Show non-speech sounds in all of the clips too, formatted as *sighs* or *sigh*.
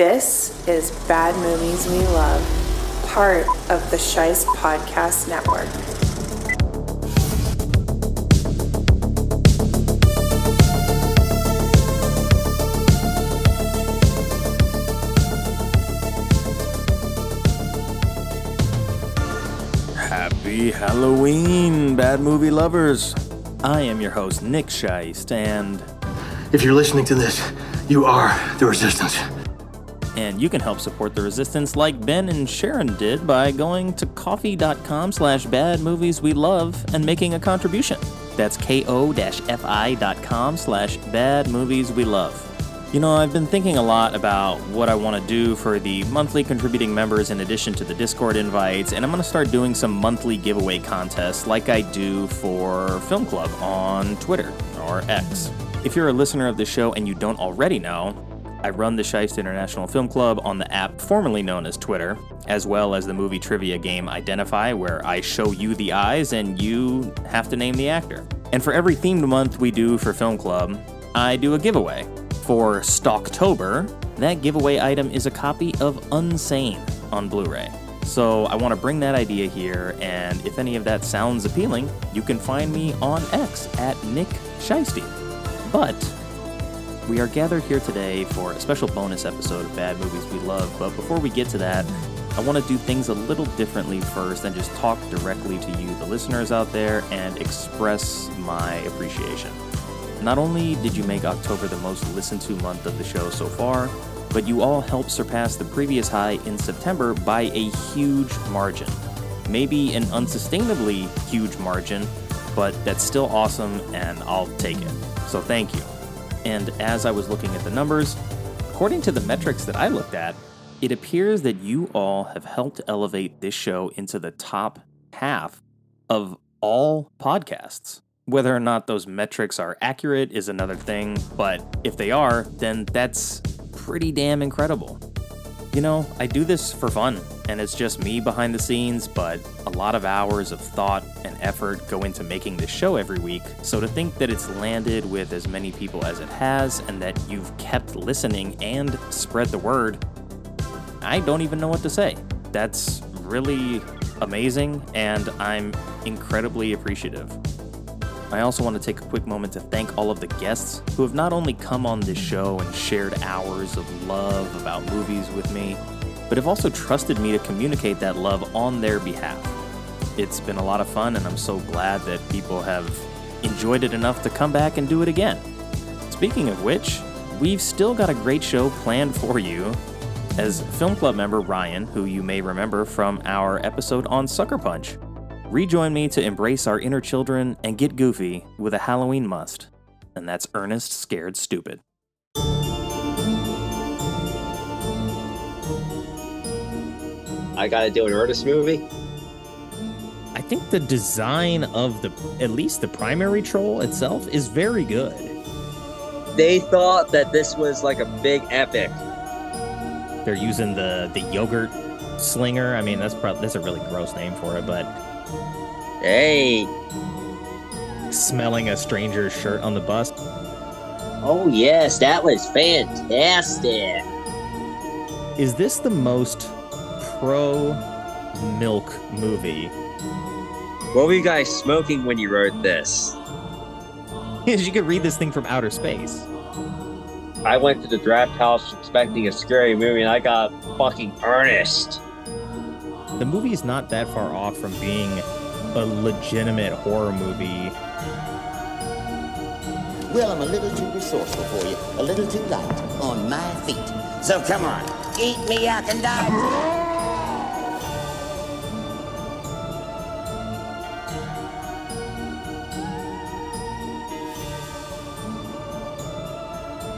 This is Bad Movies We Love, part of the Sheist Podcast Network. Happy Halloween, bad movie lovers. I am your host, Nick Sheist, and If you're listening to this, you are the resistance. And you can help support the resistance like Ben and Sharon did by going to ko-fi.com slash bad movies we love and making a contribution. That's ko-fi.com slash bad movies we love. You know, I've been thinking a lot about what I want to do for the monthly contributing members in addition to the Discord invites, and I'm going to start doing some monthly giveaway contests like I do for Film Club on Twitter or X. If you're a listener of the show and you don't already know, I run the Sheist International Film Club on the app formerly known as Twitter, as well as the movie trivia game Identify, where I show you the eyes and you have to name the actor. And for every themed month we do for Film Club, I do a giveaway. For Shocktober, that giveaway item is a copy of Unsane on Blu ray. So I want to bring that idea here, and if any of that sounds appealing, you can find me on X at Nick Scheisty. But we are gathered here today for a special bonus episode of Bad Movies We Love, but before we get to that, I want to do things a little differently first and just talk directly to you, the listeners out there, and express my appreciation. Not only did you make October the most listened to month of the show so far, but you all helped surpass the previous high in September by a huge margin. Maybe an unsustainably huge margin, but that's still awesome and I'll take it. So thank you. And as I was looking at the numbers, according to the metrics that I looked at, it appears that you all have helped elevate this show into the top half of all podcasts. Whether or not those metrics are accurate is another thing, but if they are, then that's pretty damn incredible. You know, I do this for fun, and it's just me behind the scenes, but a lot of hours of thought and effort go into making this show every week. So to think that it's landed with as many people as it has, and that you've kept listening and spread the word, I don't even know what to say. That's really amazing, and I'm incredibly appreciative. I also want to take a quick moment to thank all of the guests who have not only come on this show and shared hours of love about movies with me, but have also trusted me to communicate that love on their behalf. It's been a lot of fun, and I'm so glad that people have enjoyed it enough to come back and do it again. Speaking of which, we've still got a great show planned for you. As Film Club member Ryan, who you may remember from our episode on Sucker Punch, Rejoin me to embrace our inner children and get goofy with a Halloween must, and that's Ernest Scared Stupid. I gotta do an Ernest movie. I think the design of the at least the primary troll itself is very good. They thought that this was like a big epic. They're using the the yogurt slinger. I mean, that's probably that's a really gross name for it, but Hey, smelling a stranger's shirt on the bus. oh yes, that was fantastic. Is this the most pro milk movie? What were you guys smoking when you wrote this? *laughs* Because you could read this thing from outer space. I went to the draft house expecting a scary movie, and I got fucking earnest. The movie is not that far off from being a legitimate horror movie. Well, I'm a little too resourceful for you, a little too light on my feet. So come on, eat me up and die.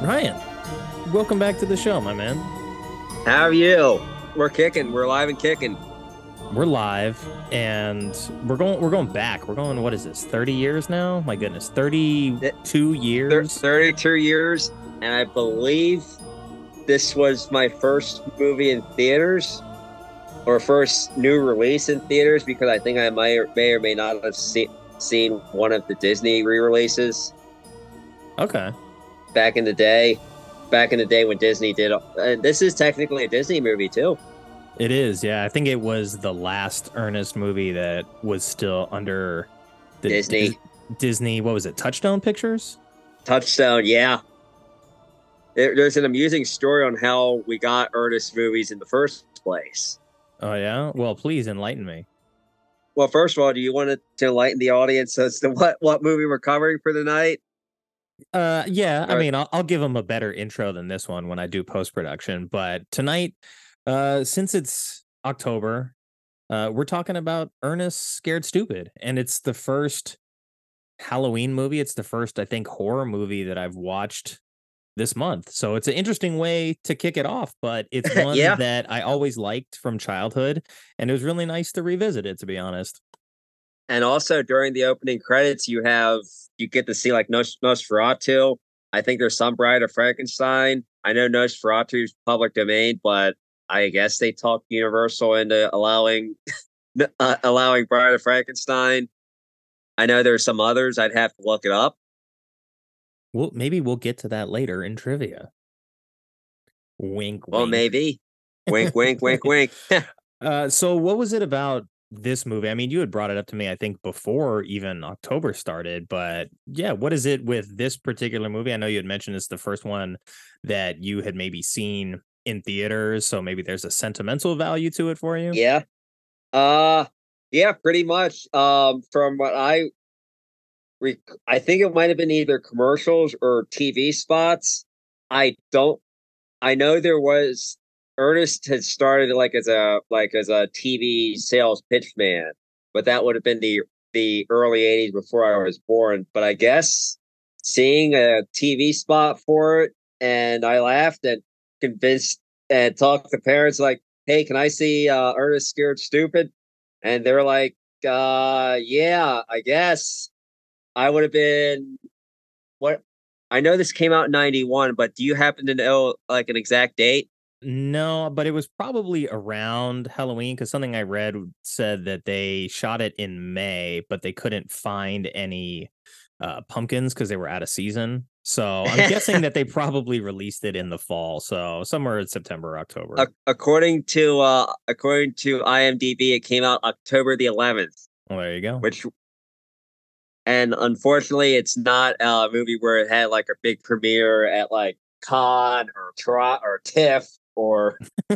Ryan, welcome back to the show, my man. How are you? We're kicking. We're live and kicking. We're live and we're going we're going back. We're going what is this? 30 years now? My goodness, 32 Thir- years. 32 years, and I believe this was my first movie in theaters, or first new release in theaters, because I think I might may or may not have see, seen one of the Disney re-releases Okay. Back in the day. back in the day when Disney did. And this is technically a Disney movie too. It is, yeah. I think it was the last Ernest movie that was still under the Disney. Dis- Disney. What was it? Touchstone Pictures. Touchstone, yeah. There, there's an amusing story on how we got Ernest movies in the first place. Oh yeah. Well, please enlighten me. Well, first of all, do you want to enlighten the audience as to what what movie we're covering for the night? Uh, yeah. I mean, I'll, I'll give them a better intro than this one when I do post production. But tonight, uh, since it's October, uh, we're talking about Ernest Scared Stupid, and it's the first Halloween movie. It's the first, I think, horror movie that I've watched this month. So it's an interesting way to kick it off, but it's *laughs* one Yeah. that I always liked from childhood, and it was really nice to revisit it. To be honest. And also during the opening credits, you have you get to see like Nos- Nosferatu. I think there's some Bride of Frankenstein. I know Nosferatu's public domain, but I guess they talked Universal into allowing *laughs* uh, allowing Bride of Frankenstein. I know there's some others. I'd have to look it up. Well, maybe we'll get to that later in trivia. Wink. Well, maybe. *laughs* Wink, wink, wink, wink. *laughs* Uh, so what was it about this movie? I mean, you had brought it up to me, I think, before even October started. But yeah, what is it with this particular movie? I know you had mentioned it's the first one that you had maybe seen in theaters, so maybe there's a sentimental value to it for you. Yeah. Uh yeah, pretty much. Um from what I rec- I think it might have been either commercials or TV spots. I don't I know there was Ernest had started like as a like as a TV sales pitch man, but that would have been the the early 80s before I was born. But I guess seeing a TV spot for it and I laughed and convinced and talked to parents like hey, can I see uh, Ernest Scared Stupid? And they're like, uh, yeah, I guess. I would have been what? I know this came out in 91, but do you happen to know like an exact date? No, but it was probably around Halloween because something I read said that they shot it in May, but they couldn't find any uh, pumpkins because they were out of season. So I'm guessing that they *laughs* probably released it in the fall. So somewhere in September, October. Ac- according to uh, according to IMDb, it came out October the 11th, well, there you go. which and unfortunately, it's not a movie where it had like a big premiere at like Cannes or Trot or TIFF or *laughs*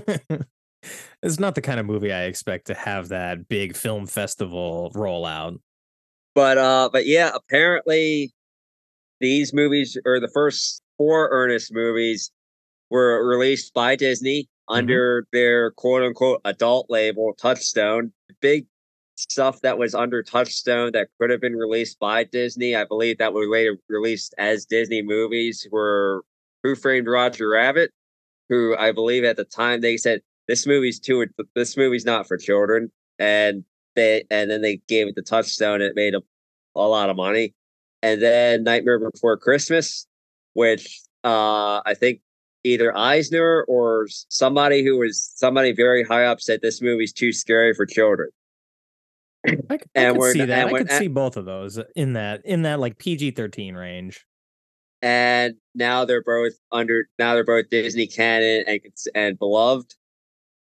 it's not the kind of movie I expect to have that big film festival rollout. but uh but yeah apparently these movies or the first four ernest movies were released by disney under their quote unquote adult label touchstone. Big stuff that was under touchstone that could have been released by disney i believe that were later released as disney movies were who framed roger rabbit who i believe at the time they said this movie's too this movie's not for children and they and then they gave it the touchstone. It made a, a lot of money, and then Nightmare Before Christmas, which uh, I think either Eisner or somebody who was somebody very high up said this movie's too scary for children. I And could see that. and I could see both of those in that in that like PG thirteen range. And now they're both under now they're both Disney canon and and beloved.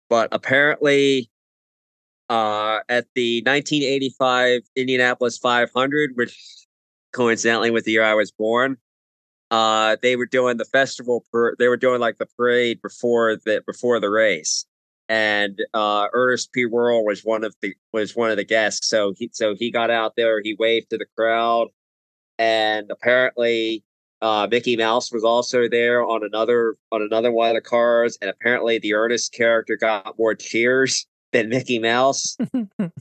But apparently, uh, at the 1985 Indianapolis 500, which coincidentally with the year I was born, uh, they were doing the festival. Per, they were doing like the parade before the before the race, and uh, Ernest P. Worrell was one of the was one of the guests. So he so he got out there, he waved to the crowd, and apparently uh, Mickey Mouse was also there on another on another one of the cars, and apparently the Ernest character got more cheers than Mickey Mouse.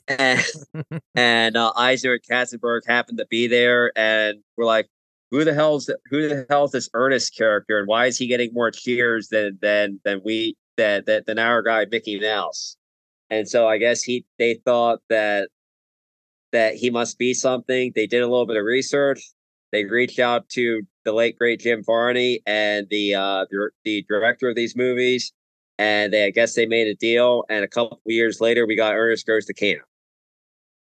and *laughs* *laughs* and uh, and Katzenberg happened to be there, and we're like, "Who the hell's who the hell's this Ernest character, and why is he getting more cheers than than than we that that than our guy Mickey Mouse?" And so I guess he they thought that that he must be something. They did a little bit of research. They reached out to the late great Jim Varney and the uh the, the director of these movies, and they I guess they made a deal. And a couple years later, we got Ernest Goes to Camp.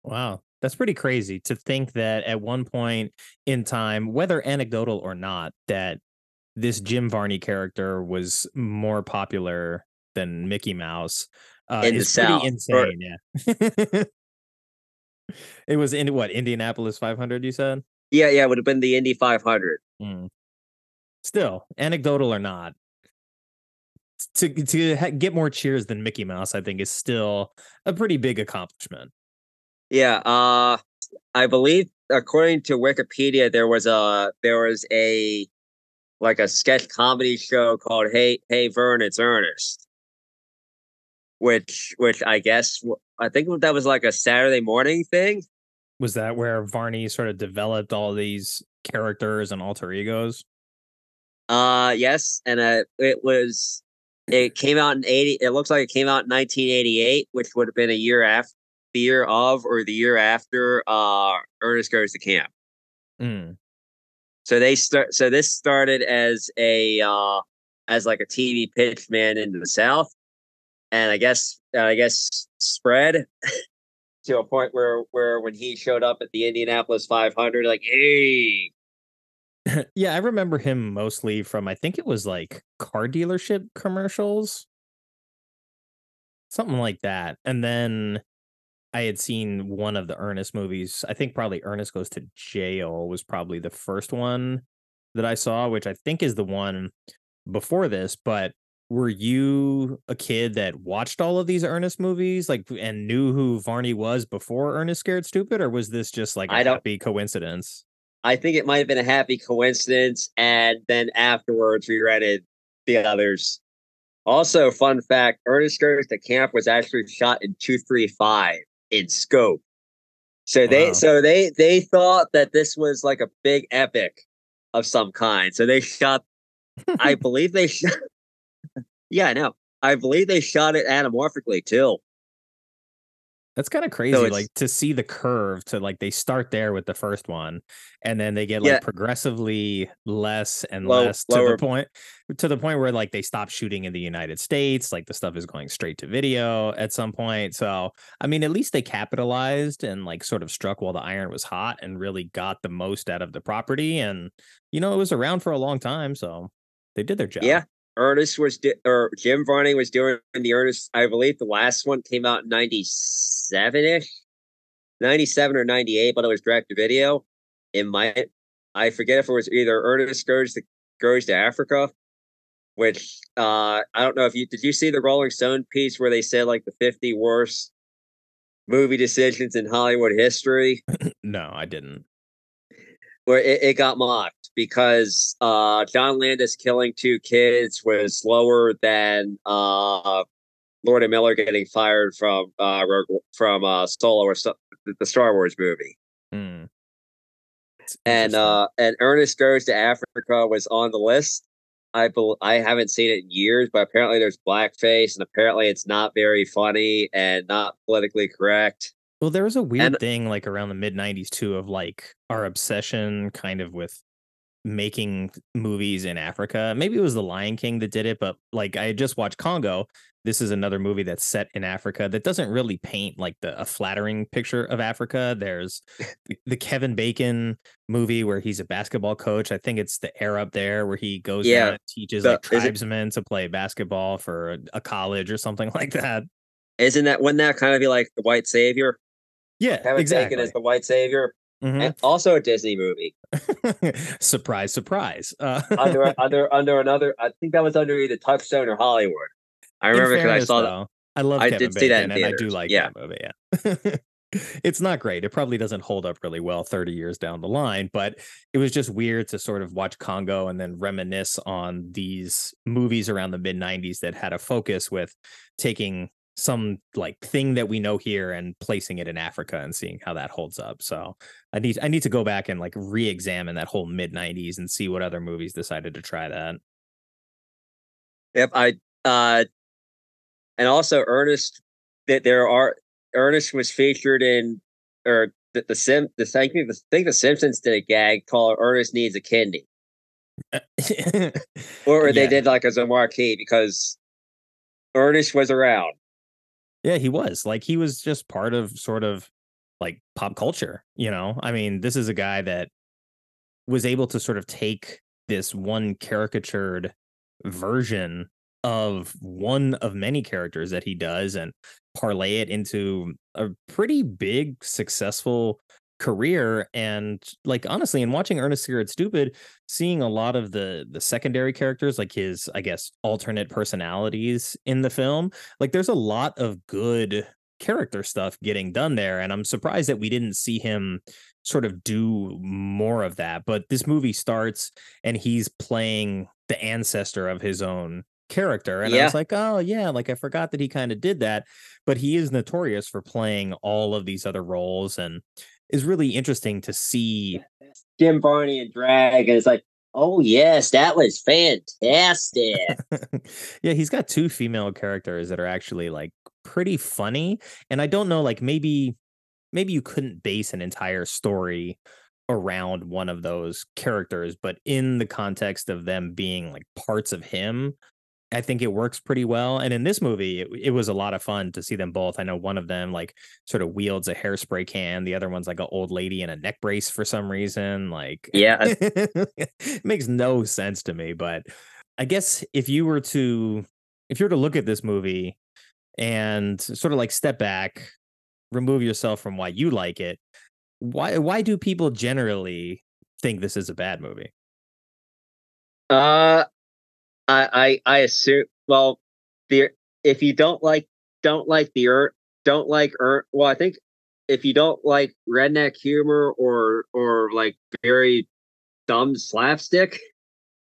Wow. That's pretty crazy to think that at one point in time, whether anecdotal or not, that this Jim Varney character was more popular than Mickey Mouse uh, In the is pretty South, insane. Yeah. *laughs* it was in what Indianapolis 500. You said. Yeah, yeah, it would have been the Indy 500. Mm. Still, anecdotal or not, to to ha- get more cheers than Mickey Mouse, I think is still a pretty big accomplishment. Yeah, uh I believe according to Wikipedia there was a there was a like a sketch comedy show called Hey Hey Vern It's Ernest. Which which I guess I think that was like a Saturday morning thing. Was that where Varney sort of developed all these characters and alter egos? Uh yes, and uh it was it came out in 80 it looks like it came out in 1988, which would have been a year after the year of or the year after uh Ernest Goes to Camp. Mm. So they start. So this started as a uh, as like a TV pitch man into the South, and I guess uh, I guess spread *laughs* to a point where where when he showed up at the Indianapolis 500, like hey, *laughs* yeah, I remember him mostly from I think it was like car dealership commercials. Something like that. And then I had seen one of the Ernest movies. I think probably Ernest Goes to Jail was probably the first one that I saw, which I think is the one before this, but were you a kid that watched all of these Ernest movies like and knew who Varney was before Ernest Scared Stupid or was this just like a I don't- happy coincidence? I think it might have been a happy coincidence, and then afterwards we rented the others. Also, fun fact: Ernest Goes to Camp was actually shot in two three five in scope. So they Wow. so they they thought that this was like a big epic of some kind. So they shot. I *laughs* believe they shot. Yeah, I know. I believe they shot it anamorphically too. That's kind of crazy, it's- like to see the curve to like they start there with the first one, and then they get Yeah. like progressively less and Low- less to lower- the point to the point where like they stop shooting in the United States, like the stuff is going straight to video at some point. So I mean, at least they capitalized and like sort of struck while the iron was hot and really got the most out of the property, and you know it was around for a long time, so they did their job. Yeah. Ernest was di- or Jim Varney was doing the Ernest. I believe the last one came out in '97 ish, '97 or '98, but it was direct to video. It might I forget if it was either Ernest goes to goes to Africa, which uh I don't know if you did you see the Rolling Stone piece where they said like the 50 worst movie decisions in Hollywood history *clears throat* No, I didn't. Where it, it got mocked because uh, John Landis killing two kids was lower than uh, Lord and Miller getting fired from uh, from uh, Solo or so- the Star Wars movie. It's And uh, and Ernest Goes to Africa was on the list. I bel I haven't seen it in years, but apparently there's blackface, and apparently it's not very funny and not politically correct. Well, there was a weird And- thing like around the mid 90s too of like our obsession kind of with making movies in Africa. Maybe it was The Lion King that did it, but like I had just watched Congo. This is another movie that's set in Africa that doesn't really paint like the a flattering picture of Africa. There's the- Kevin Bacon movie where he's a basketball coach. I think it's the air up there where he goes Yeah, and teaches the- like is it- tribesmen to play basketball for a, a college or something *laughs* like that. Isn't that wouldn't that kind of be like the white savior? Yeah, Kevin exactly. Bacon is the white savior, Mhm. and also a Disney movie. *laughs* surprise, surprise. Uh, under *laughs* under under another. I think that was under either Touchstone or Hollywood. I remember because I saw that. I love I Kevin did see that Bacon, in and I do like yeah. that movie. Yeah. *laughs* it's not great. It probably doesn't hold up really well 30 years down the line, but it was just weird to sort of watch Congo and then reminisce on these movies around the mid 90s that had a focus with taking some like thing that we know here and placing it in Africa and seeing how that holds up. So I need I need to go back and like re-examine that whole mid 90s and see what other movies decided to try that. Yep, I uh, and also Ernest. That there are Ernest was featured in or the, the Sim. The I think the, think the Simpsons did a gag called "Ernest Needs a Kidney," *laughs* or they Yeah. did like as a marquee because Ernest was around. Yeah, he was. Like he was just part of sort of like pop culture, you know? I mean, this is a guy that was able to sort of take this one caricatured version of one of many characters that he does and parlay it into a pretty big successful career and like honestly in watching ernest scared stupid seeing a lot of the the secondary characters like his i guess alternate personalities in the film like there's a lot of good character stuff getting done there and i'm surprised that we didn't see him sort of do more of that but this movie starts and he's playing the ancestor of his own character and i was like oh yeah like i forgot that he kind of did that but he is notorious for playing all of these other roles and is really interesting to see Jim Varney and drag, and it's like, oh yes, that was fantastic. *laughs* yeah, he's got two female characters that are actually like pretty funny. And I don't know, like maybe maybe you couldn't base an entire story around one of those characters, but in the context of them being like parts of him, I think it works pretty well. And in this movie, it, it was a lot of fun to see them both. I know one of them like sort of wields a hairspray can, the other one's like an old lady in a neck brace for some reason. Like, Yeah. it *laughs* makes no sense to me. But I guess if you were to if you were to look at this movie and sort of like step back, remove yourself from why you like it, why why do people generally think this is a bad movie? Uh, I I I assume. Well, the if you don't like don't like the earth don't like earth. Well, I think if you don't like redneck humor or or like very dumb slapstick,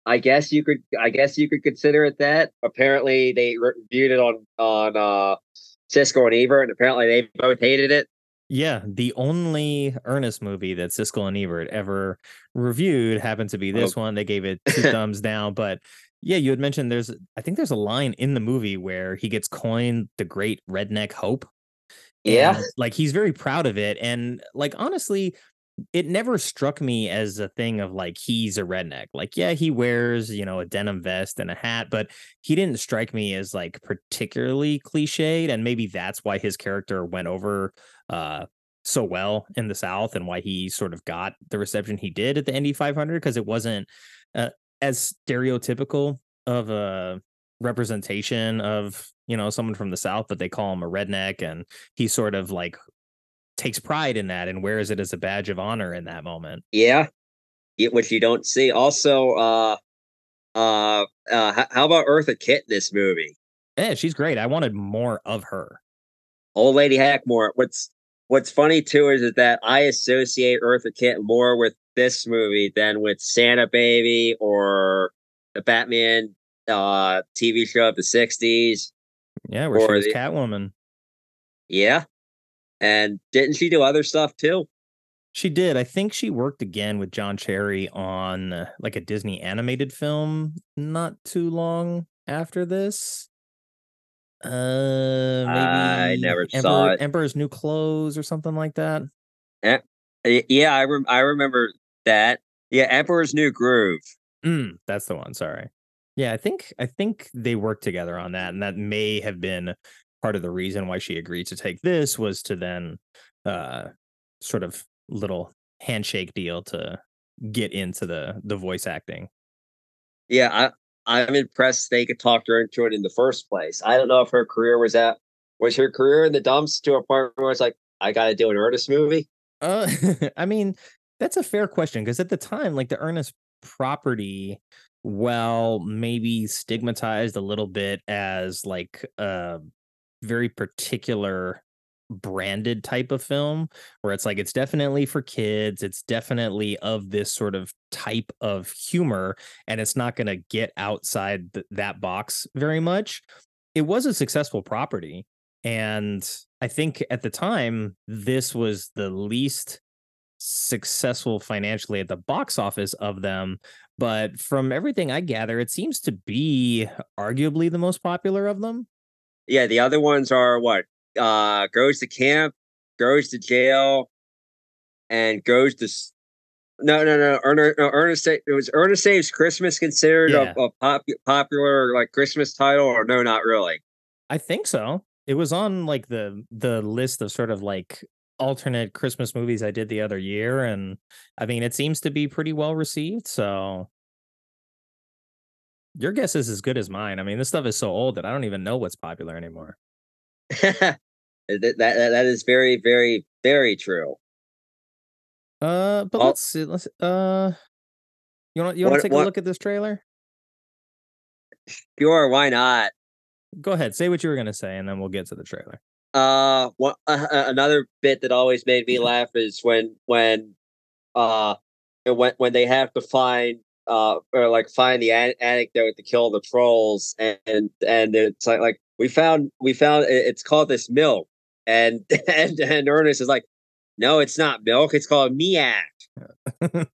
I guess you could I guess you could consider it that. Apparently, they reviewed it on on uh Siskel and Ebert, and apparently they both hated it. Yeah, the only Ernest movie that Siskel and Ebert ever reviewed happened to be this one. They gave it two *laughs* thumbs down, but yeah, you had mentioned there's I think there's a line in the movie where he gets coined the great redneck hope. Yeah. And, like he's very proud of it and like honestly it never struck me as a thing of like he's a redneck. Like yeah, he wears, you know, a denim vest and a hat, but he didn't strike me as like particularly cliched and maybe that's why his character went over uh so well in the south and why he sort of got the reception he did at the Indy 500 because it wasn't uh, as stereotypical of a representation of you know someone from the south but they call him a redneck and he sort of like takes pride in that and wears it as a badge of honor in that moment Yeah, which you don't see. Also, uh, uh, uh, how about Eartha Kitt in this movie? yeah she's great i wanted more of her Old Lady Hackmore. What's What's funny too is, is that I associate Eartha Kitt more with this movie than with Santa Baby or the Batman uh TV show of the '60s. yeah where she Or was the- catwoman Yeah, and didn't she do other stuff too? She did. I think she worked again with John Cherry on uh, like a Disney animated film not too long after this. Uh, maybe I never Emperor, saw it. Emperor's New Clothes or something like that. Y- Yeah, I rem- I remember that. Yeah, Emperor's New Groove. Mm, that's the one. Sorry. Yeah, I think I think they worked together on that, and that may have been part of the reason why she agreed to take this was to then uh sort of little handshake deal to get into the the voice acting. Yeah, I I'm impressed they could talk her into it in the first place. I don't know if her career was at was her career in the dumps to a point where it's like I got to do an Ernest movie. Uh, *laughs* I mean, that's a fair question because at the time, like the Ernest property, well, maybe stigmatized a little bit as like a very particular branded type of film where it's like it's definitely for kids it's definitely of this sort of type of humor and it's not going to get outside th- that box very much. It was a successful property and i think at the time this was the least successful financially at the box office of them but from everything i gather it seems to be arguably the most popular of them Yeah, the other ones are what uh goes to camp, goes to jail, and goes to. No, no, no. Ernest, no, Ernest. It was Ernest Saves Christmas considered Yeah. a, a pop, popular like Christmas title, or no, not really. I think so. It was on like the the list of sort of like alternate Christmas movies I did the other year, and I mean it seems to be pretty well received. So Your guess is as good as mine. I mean, this stuff is so old that I don't even know what's popular anymore. *laughs* that, that that is very, very, very true. Uh, but Oh. let's see. Let's uh, you want you want to take what- a look at this trailer? Sure, why not? Go ahead, say what you were gonna say, and then we'll get to the trailer. Uh, one, uh, uh, another bit that always made me laugh is when when uh when when they have to find uh or like find the an- anecdote to kill the trolls and and it's like like we found we found it's called this milk and *laughs* and and Ernest is like no it's not milk it's called miak *laughs*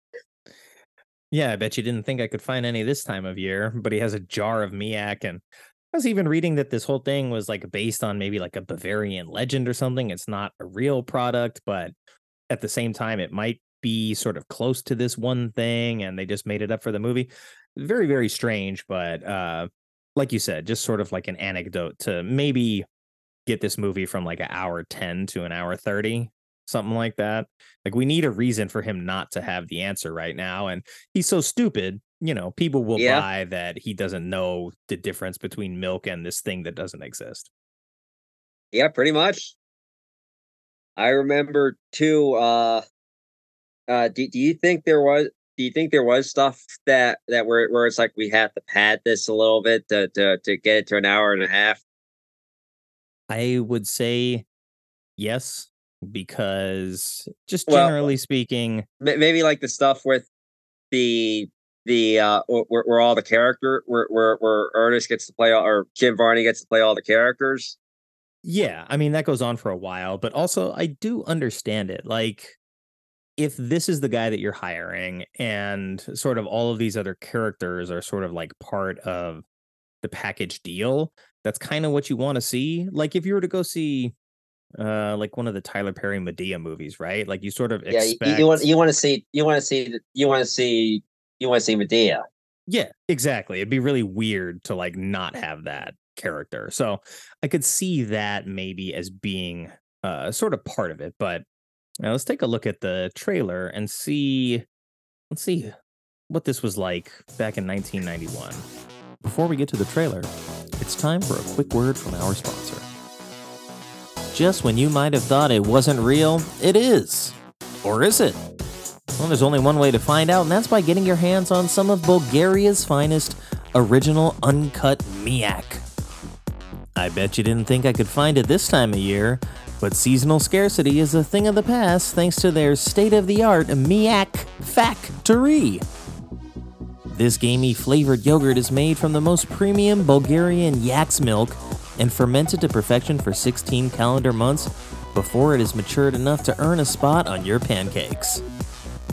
Yeah, I bet you didn't think I could find any this time of year, but he has a jar of Miak. And I was even reading that this whole thing was like based on maybe like a Bavarian legend or something. It's not a real product, but at the same time, it might be sort of close to this one thing and they just made it up for the movie. Very, very strange, but uh like you said, just sort of like an anecdote to maybe get this movie from like an hour 10 to an hour 30 something like that. Like we need a reason for him not to have the answer right now. And he's so stupid, you know, people will Yeah. buy that he doesn't know the difference between milk and this thing that doesn't exist. yeah pretty much I remember too uh uh do, do you think there was do you think there was stuff that that where where it's like we have to pad this a little bit to to to get it to an hour and a half I would say yes, because just Well- generally speaking, maybe like the stuff with the the uh where, where all the character where, where where Ernest gets to play all, or Jim Varney gets to play all the characters. Yeah, I mean that goes on for a while, but also I do understand it. Like if this is the guy that you're hiring and sort of all of these other characters are sort of like part of the package deal, that's kind of what you want to see. Like if you were to go see uh like one of the Tyler Perry Madea movies, right? Like you sort of Yeah, you, expect you want you want to see you want to see you want to see you want to see Madea. Yeah, exactly. It'd be really weird to like not have that character. So I could see that maybe as being uh sort of part of it. But now let's take a look at the trailer and see let's see what this was like back in 1991. Before we get to the trailer, it's time for a quick word from our sponsor. Just when you might have thought it wasn't real, it is. Or is it? Well, there's only one way to find out, and that's by getting your hands on some of Bulgaria's finest original uncut miak. I bet you didn't think I could find it this time of year, but seasonal scarcity is a thing of the past thanks to their state of the art miak factory. This gamey flavored yogurt is made from the most premium Bulgarian yak's milk and fermented to perfection for 16 calendar months before it is matured enough to earn a spot on your pancakes.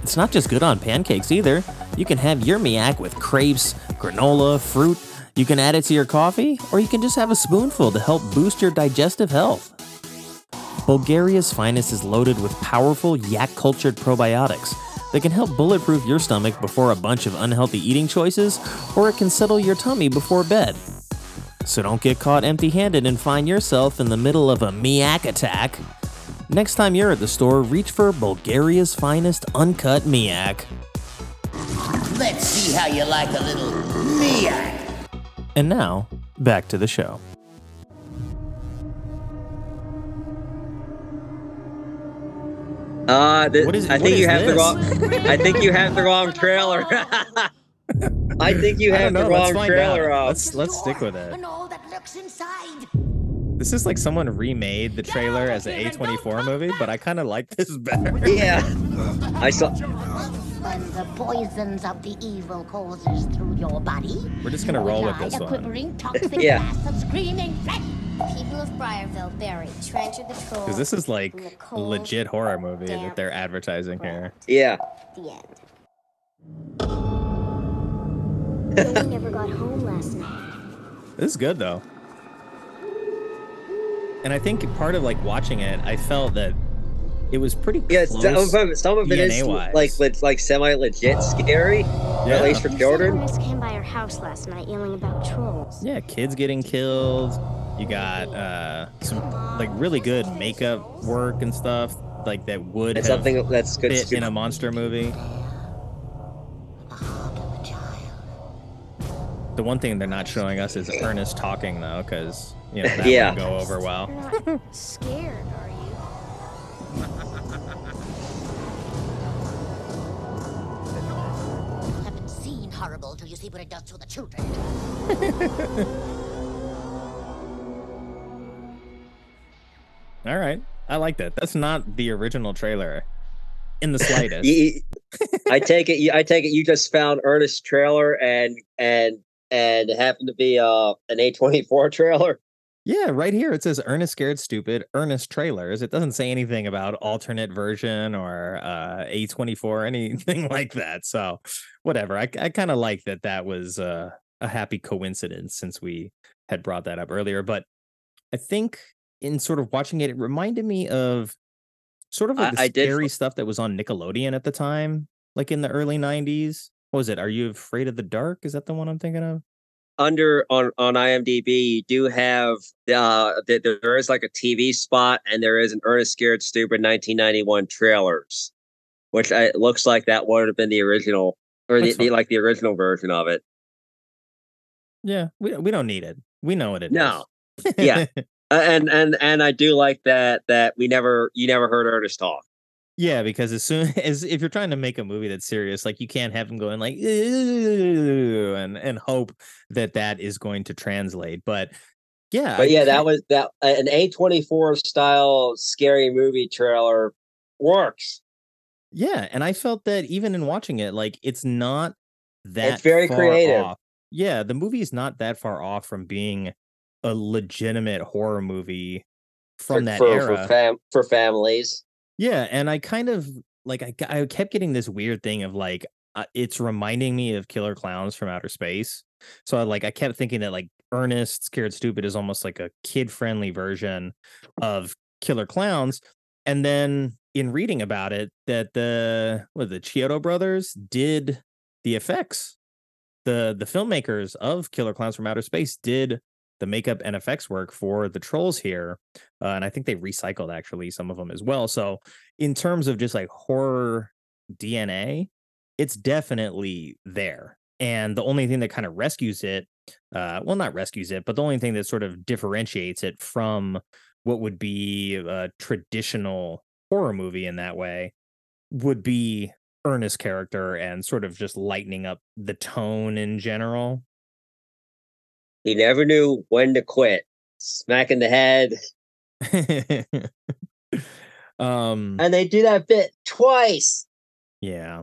It's not just good on pancakes either. You can have your miak with crepes, granola, fruit. You can add it to your coffee, or you can just have a spoonful to help boost your digestive health. Bulgaria's finest is loaded with powerful yak cultured probiotics that can help bulletproof your stomach before a bunch of unhealthy eating choices, or it can settle your tummy before bed. So don't get caught empty handed and find yourself in the middle of a miak attack. Next time you're at the store, reach for Bulgaria's finest uncut miak. Let's see how you like a little Miak. And now, back to the show. Uh, th- What is- I what think you is have the wrong. I think you have the wrong trailer. *laughs* I *laughs* think you I have the know. Let's wrong trailer out. up. Let's let's stick with it. And all that lurks inside. This is like someone remade the trailer as an A24 movie, but I kind of like this better. *laughs* Yeah, I saw. When the poisons of the evil courses through your body, We're just gonna roll with this one. toxic *laughs* Yeah. of screaming. People of Briarville buried Trantor the Troll. Because this is like a legit horror movie that they're advertising here. Yeah, The end. Billy never got home last night. This is good though. And I think part of like watching it, I felt that it was pretty yeah. close. Some of some of it is DNA-wise. like le- like semi legit scary, Yeah. at least for You children. said came by our house last night yelling about trolls. Yeah, kids getting killed. You got uh some like really good makeup work and stuff like that would It's have something that's good. fit in a monster movie. The heart of a child. The one thing they're not showing us is Ernest talking though, because you know that Yeah. wouldn't go over well. You're not *laughs* scared, are you? *laughs* Haven't seen horrible till you see what it does to the children. *laughs* All right, I like that. That's not the original trailer in the slightest. I take it. you- I take it. You just found Ernest's trailer and and and it happened to be uh an A twenty four trailer. Yeah, right here it says Ernest Scared Stupid, Ernest trailers. It doesn't say anything about alternate version or uh A24 or anything *laughs* like that. So, whatever. I I kind of like that that was uh, a happy coincidence since we had brought that up earlier, but I think in sort of watching it it reminded me of sort of like the I- I did scary stuff that was on Nickelodeon at the time, like in the early 90s. What was it? Are you afraid of the dark? Is that the one I'm thinking of? Under on on IMDb, you do have uh that there is like a TV spot and there is an Ernest Scared Stupid 1991 trailers, which I, it looks like that would have been the original or the, the like the original version of it. Yeah, we we don't need it. We know what it is. No. Yeah. *laughs* Uh, and and and I do like that that we never you never heard Ernest talk. Yeah, because as soon *laughs* as if you're trying to make a movie that's serious, like you can't have him going like and and hope that that is going to translate. But yeah, But I yeah, that was that uh, an A twenty four style scary movie trailer works. yeah, and I felt that even in watching it, like it's not that very far creative. off. Yeah, the movie is not that far off from being a legitimate horror movie from for, that for, era. for, fam- for families. Yeah, and I kind of like I I kept getting this weird thing of like uh, it's reminding me of Killer Clowns from Outer Space. So I like I kept thinking that like Ernest Scared Stupid is almost like a kid-friendly version of Killer Clowns. And then in reading about it that the what the Chiodo brothers did the effects. The the filmmakers of Killer Clowns from Outer Space did the makeup and effects work for the trolls here uh, and I think they recycled actually some of them as well. So in terms of just like horror DNA, it's definitely there. And the only thing that kind of rescues it, uh, well, not rescues it, but the only thing that sort of differentiates it from what would be a traditional horror movie in that way would be Ernest's character and sort of just lightening up the tone in general. He never knew when to quit. Smack in the head. *laughs* um And they do that bit twice. Yeah.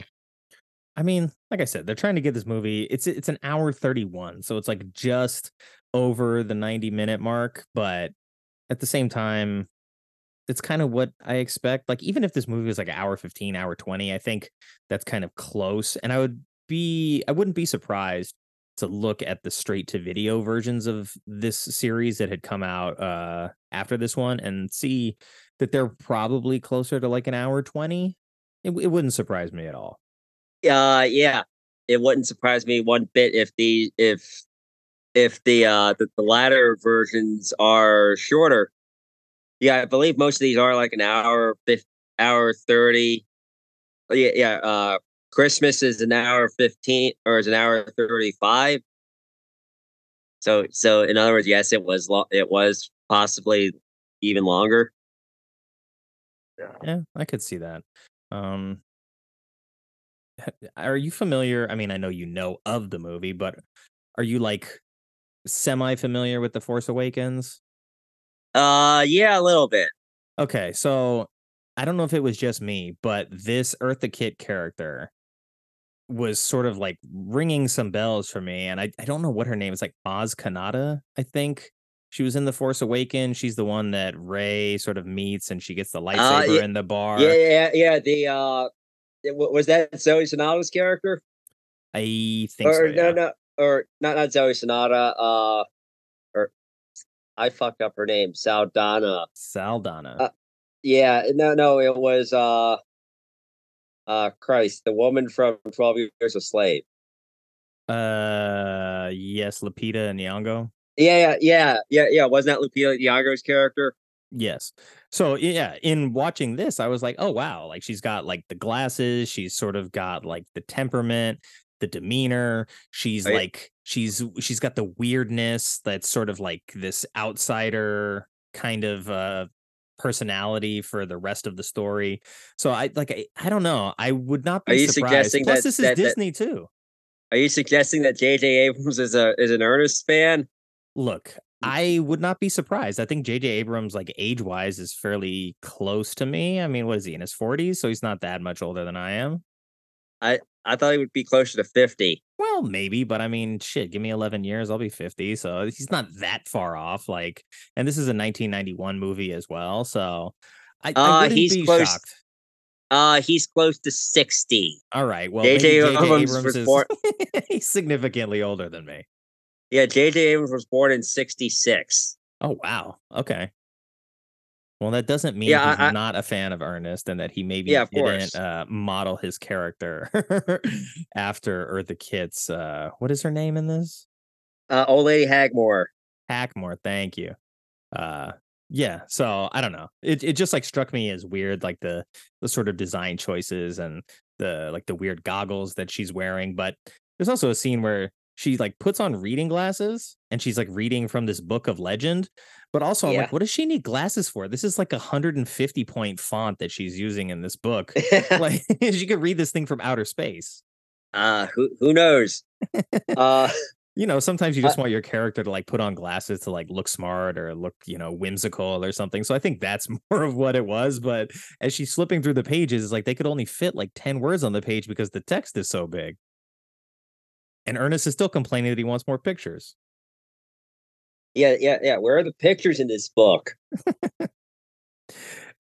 I mean, like I said, they're trying to get this movie. It's it's an hour 31, so it's like just over the 90 minute mark, but at the same time, it's kind of what I expect. Like even if this movie was like an hour 15, hour 20, I think that's kind of close. And I would be I wouldn't be surprised to look at the straight to video versions of this series that had come out uh after this one and see that they're probably closer to like an hour 20 it, it wouldn't surprise me at all. Uh yeah. It wouldn't surprise me one bit if the if if the uh the, the latter versions are shorter. Yeah, I believe most of these are like an hour, fif- hour thirty. Oh, Yeah, yeah. Uh, Christmas is an hour fifteen, or is an hour thirty-five. So, so in other words, yes, it was. Lo- it was possibly even longer. Yeah, I could see that. Um are you familiar? I mean, I know you know of the movie, but are you like semi familiar with The Force Awakens? Uh, yeah, a little bit. Okay, so I don't know if it was just me, but this Eartha Kitt character was sort of like ringing some bells for me. And I, I don't know what her name is, like Maz Kanata, I think. She was in The Force Awakens. She's the one that Rey sort of meets and she gets the lightsaber yeah- in the bar. Yeah, yeah, yeah. The uh, was that Zoe Sonata's character? I think or so. no, yeah. no, or not, not Zoe Sonata. Uh, or I fucked up her name, Saldana. Saldana. Uh, Yeah, no, no, it was uh, uh, Christ, the woman from Twelve Years a Slave. Uh, yes, Lupita and Nyong'o. Yeah, yeah, yeah, yeah, yeah. Wasn't that Lupita Nyong'o's character? Yes. So yeah, in watching this, I was like, oh wow, like she's got like the glasses, she's sort of got like the temperament. the demeanor. She's like she's she's got the weirdness that's sort of like this outsider kind of uh personality for the rest of the story. So I like I, I don't know. I would not be Are you surprised. suggesting Plus, that- this is that- that- Disney too. Are you suggesting that J.J. Abrams is a is an Ernest fan? Look, I would not be surprised. I think J.J. Abrams, like age wise, is fairly close to me. I mean, what is he in his 40s? So he's not that much older than I am. I I thought he would be closer to fifty. Well, maybe, but I mean, shit, give me 11 years, I'll be 50. So he's not that far off. Like, and this is a 1991 movie as well. So I, I Uh, wouldn't he's be close- shocked. Uh, he's close to sixty. All right. Well, J.J. maybe J.J. Abrams Abrams is born- *laughs* he's significantly older than me. Yeah, J.J. Abrams was born in sixty six. Oh, wow. Okay. Well, that doesn't mean Yeah, he's I- not a fan of Ernest and that he maybe Yeah, didn't uh, model his character *laughs* after Eartha Kitt's. Uh, what is her name in this? Uh, old lady Hagmore. Hackmore. Thank you. Uh, yeah. So I don't know. It it just like struck me as weird, like the the sort of design choices and the like the weird goggles that she's wearing. But there's also a scene where she like puts on reading glasses and she's like reading from this book of legend. But also, I'm Yeah. like, what does she need glasses for? This is like a 150 point font that she's using in this book. *laughs* *laughs* like she could read this thing from outer space. uh, who who knows? *laughs* uh, you know, sometimes you Uh, just want your character to like put on glasses to like look smart or look, you know, whimsical or something. So I think that's more of what it was. But as she's slipping through the pages, it's like they could only fit like 10 words on the page because the text is so big. And Ernest is still complaining that he wants more pictures. Yeah, yeah, yeah. Where are the pictures in this book?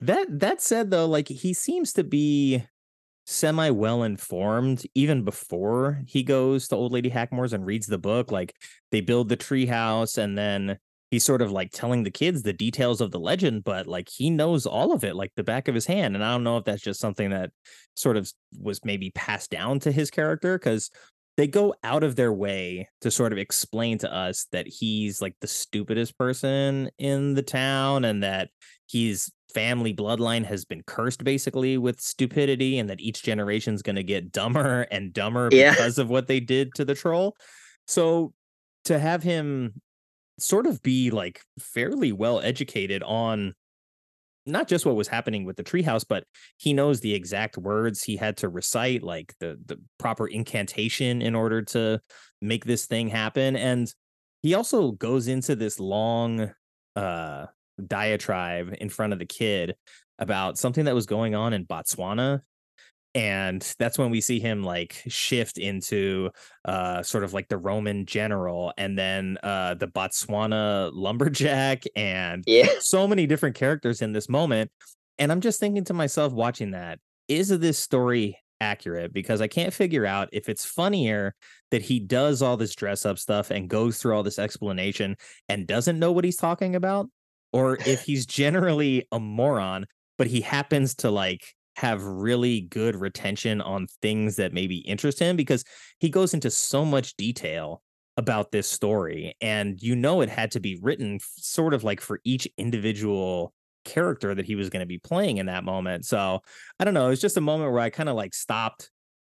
That that said though, like he seems to be semi well informed even before he goes to old lady hackmore's and reads the book like they build the treehouse and then he's sort of like telling the kids the details of the legend but like he knows all of it like the back of his hand and i don't know if that's just something that sort of was maybe passed down to his character because they go out of their way to sort of explain to us that he's like the stupidest person in the town and that he's family bloodline has been cursed basically with stupidity and that each generation's going to get dumber and dumber Yeah. *laughs* because of what they did to the troll. So to have him sort of be like fairly well educated on not just what was happening with the treehouse, but he knows the exact words he had to recite, like the the proper incantation in order to make this thing happen. And he also goes into this long uh diatribe in front of the kid about something that was going on in Botswana. And that's when we see him like shift into uh sort of like the Roman general and then uh the Botswana lumberjack and Yeah, so many different characters in this moment. And I'm just thinking to myself watching that, is this story accurate? Because I can't figure out if it's funnier that he does all this dress up stuff and goes through all this explanation and doesn't know what he's talking about, or if he's generally a moron, but he happens to like have really good retention on things that maybe interest him because he goes into so much detail about this story and you know it had to be written sort of like for each individual character that he was going to be playing in that moment. So i don't know it was just a moment where i kind of like stopped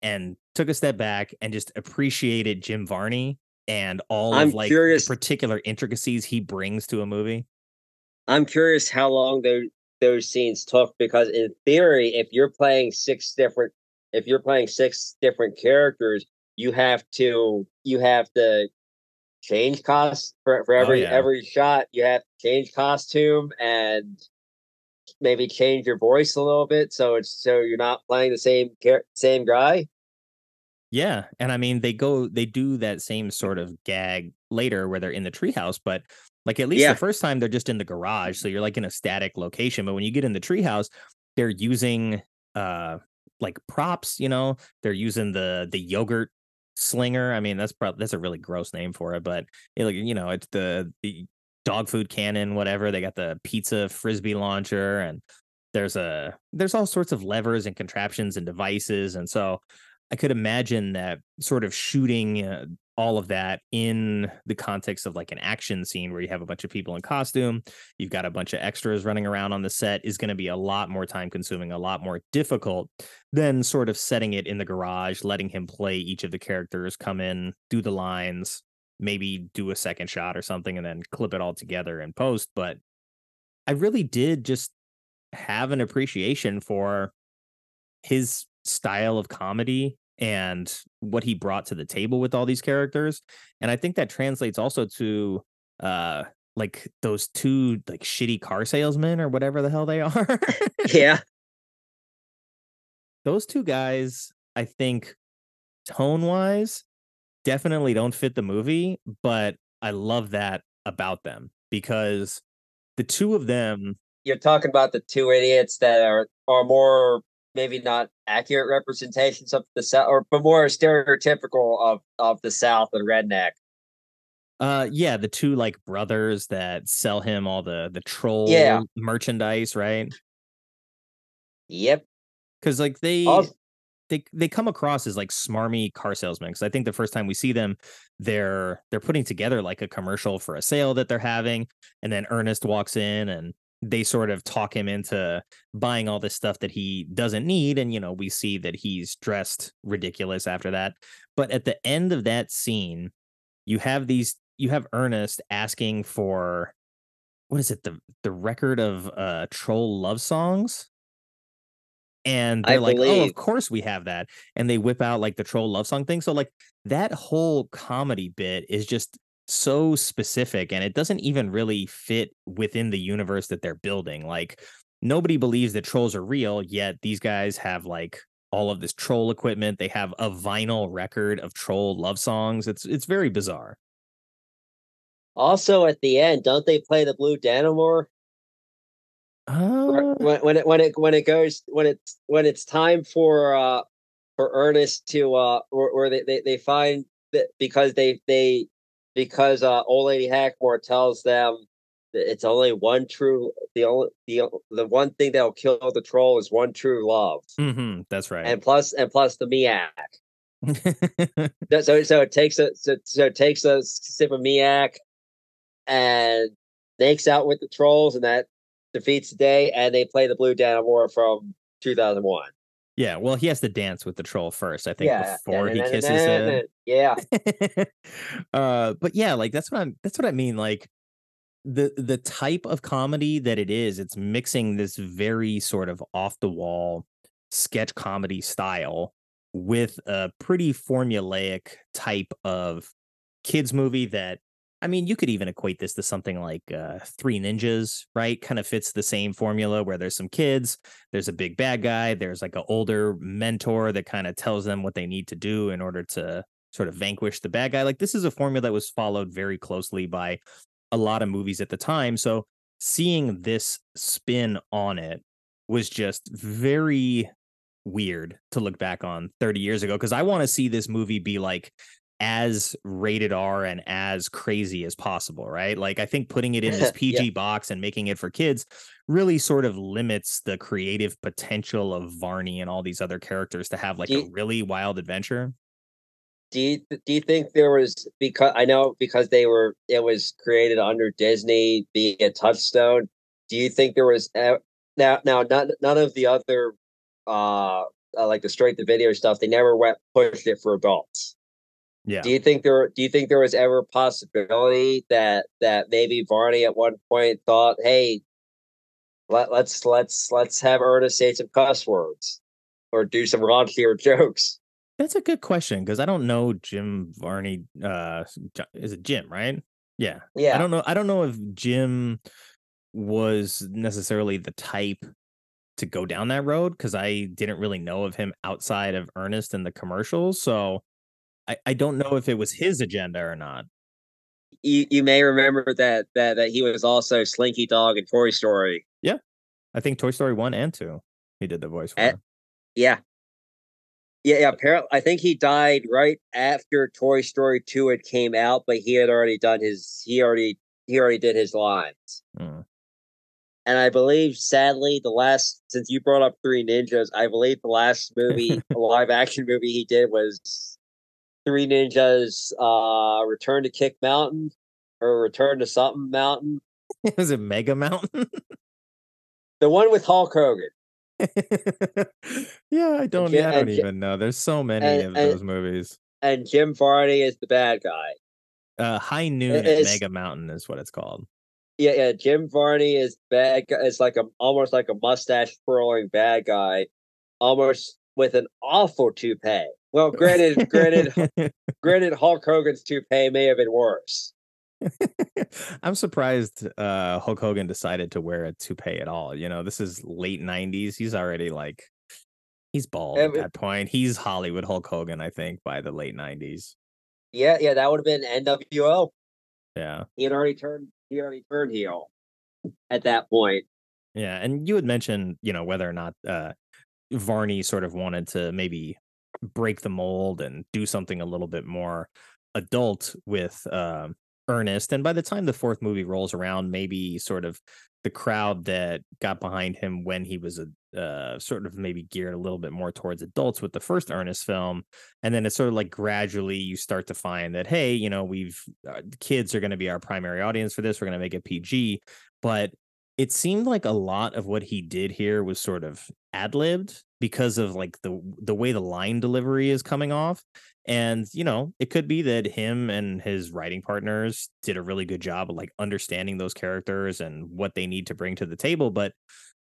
and took a step back and just appreciated jim varney and all I'm of like curious- the particular intricacies he brings to a movie. I'm curious how long those those scenes took because in theory, if you're playing six different, if you're playing six different characters, you have to you have to change cost for, for Oh, every yeah. every shot. You have to change costume and maybe change your voice a little bit so it's so you're not playing the same same guy. Yeah, and I mean they go they do that same sort of gag later where they're in the treehouse, but like at least Yeah. the first time they're just in the garage, so you're like in a static location. But when you get in the treehouse, they're using uh like props, you know, they're using the the yogurt slinger. I mean, that's probably that's a really gross name for it, but it, like you know, it's the the dog food cannon, whatever. They got the pizza frisbee launcher and there's a there's all sorts of levers and contraptions and devices and so I could imagine that sort of shooting uh, all of that in the context of like an action scene where you have a bunch of people in costume, you've got a bunch of extras running around on the set is going to be a lot more time consuming, a lot more difficult than sort of setting it in the garage, letting him play each of the characters, come in, do the lines, maybe do a second shot or something, and then clip it all together and post. But I really did just have an appreciation for his style of comedy and what he brought to the table with all these characters and i think that translates also to uh like those two like shitty car salesmen or whatever the hell they *laughs* are. Yeah. Those two guys i think tone wise definitely don't fit the movie but i love that about them because the two of them you're talking about the two idiots that are are more maybe not accurate representations of the South, or but more stereotypical of of the South and redneck. Uh, yeah, the two like brothers that sell him all the the troll Yeah. merchandise, right? Yep. Because like they Also- they they come across as like smarmy car salesmen. Because I think the first time we see them, they're they're putting together like a commercial for a sale that they're having, and then Ernest walks in and they sort of talk him into buying all this stuff that he doesn't need and you know we see that he's dressed ridiculous after that. But at the end of that scene you have these you have Ernest asking for what is it the the record of uh troll love songs? And they're like oh of course we have that and they whip out like the troll love song thing. So like that whole comedy bit is just so specific and it doesn't even really fit within the universe that they're building like nobody believes that trolls are real yet these guys have like all of this troll equipment they have a vinyl record of troll love songs it's it's very bizarre Also, at the end, don't they play the Blue Danimore? uh, when, when it when it when it goes when it's when it's time for uh for Ernest to uh or, or they, they they find that because they they because uh old lady Hackmore tells them that it's only one true the only the the one thing that'll kill the troll is one true love. Mm-hmm, that's right. And plus and plus the miak. *laughs* So so it takes a so, so it takes a sip of miak and makes out with the trolls and that defeats the day and they play the blue Danimore from 2001 yeah well he has to dance with the troll first i think yeah before he kisses it yeah. *laughs* Uh but yeah like that's what i'm that's what i mean like the the type of comedy that it is it's mixing this very sort of off the wall sketch comedy style with a pretty formulaic type of kids movie that I mean, you could even equate this to something like uh, Three Ninjas, right? Kind of fits the same formula where there's some kids, there's a big bad guy, there's like an older mentor that kind of tells them what they need to do in order to sort of vanquish the bad guy. Like this is a formula that was followed very closely by a lot of movies at the time. So seeing this spin on it was just very weird to look back on 30 years ago because I want to see this movie be like as rated R and as crazy as possible, right? Like I think putting it in this *laughs* Yeah. PG box and making it for kids really sort of limits the creative potential of Varney and all these other characters to have like Do a really wild adventure. do you do you think there was because I know because they were it was created under Disney being a touchstone. Do you think there was now now none none of the other uh, uh like the straight to video stuff they never went pushed it for adults. Yeah. Do you think there do you think there was ever a possibility that that maybe Varney at one point thought, hey, let, let's let's let's have Ernest say some cuss words or do some raunchier jokes? That's a good question because I don't know Jim Varney. Uh, is it Jim? Right? Yeah. Yeah. I don't know. I don't know if Jim was necessarily the type to go down that road because I didn't really know of him outside of Ernest and the commercials. So I, I don't know if it was his agenda or not. you, you may remember that that that he was also Slinky Dog in Toy Story. Yeah, I think Toy Story one and two, he did the voice for. Eh, Yeah. Yeah, yeah. Apparently, I think he died right after Toy Story two had came out, but he had already done his. He already he already did his lines, Mm. and I believe, sadly, the last since you brought up Three Ninjas, I believe the last *laughs* movie, live action movie he did was Three Ninjas uh Return to Kick Mountain or Return to something Mountain. *laughs* Was it Mega Mountain? The one with Hulk Hogan. *laughs* yeah, I don't. Jim- I don't even know. There's so many and- of and- those movies. And Jim Varney is the bad guy. Uh, High Noon at it's- Mega Mountain is what it's called. Yeah, yeah. Jim Varney is bad. It's like a almost like a mustache twirling bad guy, almost with an awful toupee. Well, granted, granted, *laughs* granted, Hulk Hogan's toupee may have been worse. *laughs* I'm surprised uh, Hulk Hogan decided to wear a toupee at all. You know, this is late '90s. He's already like, he's bald at that point. He's Hollywood Hulk Hogan, I think, by the late '90s. Yeah, yeah, that would have been NWO. Yeah. He had already turned. He already turned heel at that point. Yeah, and you had mentioned, you know, whether or not uh Varney sort of wanted to maybe break the mold and do something a little bit more adult with um Ernest. And by the time the fourth movie rolls around, maybe sort of the crowd that got behind him when he was a uh, sort of maybe geared a little bit more towards adults with the first Ernest film, and then it's sort of like gradually you start to find that hey, you know, we've uh, kids are going to be our primary audience for this. We're going to make it PG, but it seemed like a lot of what he did here was sort of ad libbed because of like the the way the line delivery is coming off. And you know, it could be that him and his writing partners did a really good job of like understanding those characters and what they need to bring to the table. But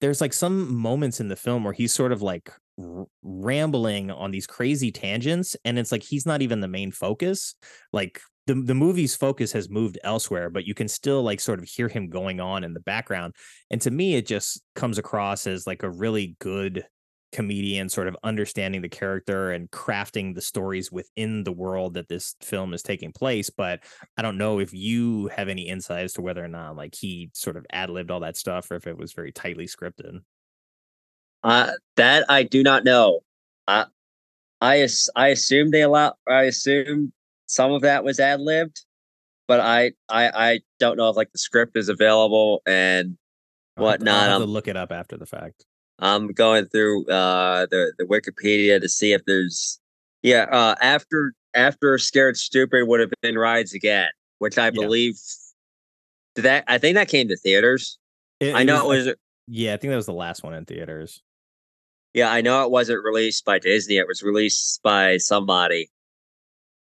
there's like some moments in the film where he's sort of like r- rambling on these crazy tangents, and it's like he's not even the main focus. Like the the movie's focus has moved elsewhere, but you can still like sort of hear him going on in the background. And to me, it just comes across as like a really good comedian sort of understanding the character and crafting the stories within the world that this film is taking place but i don't know if you have any insight as to whether or not like he sort of ad-libbed all that stuff or if it was very tightly scripted Uh, that I do not know. Uh, I I assume they allow. I assume some of that was ad libbed, but I, I I don't know if like the script is available and I'll whatnot. I'll have I'm, to look it up after the fact I'm going through uh the the Wikipedia to see if there's yeah uh after after Scared Stupid would have been Rides Again, which I believe did that I think that came to theaters. It- I it know was, it was yeah i think that was the last one in theaters yeah I know it wasn't released by Disney. It was released by somebody.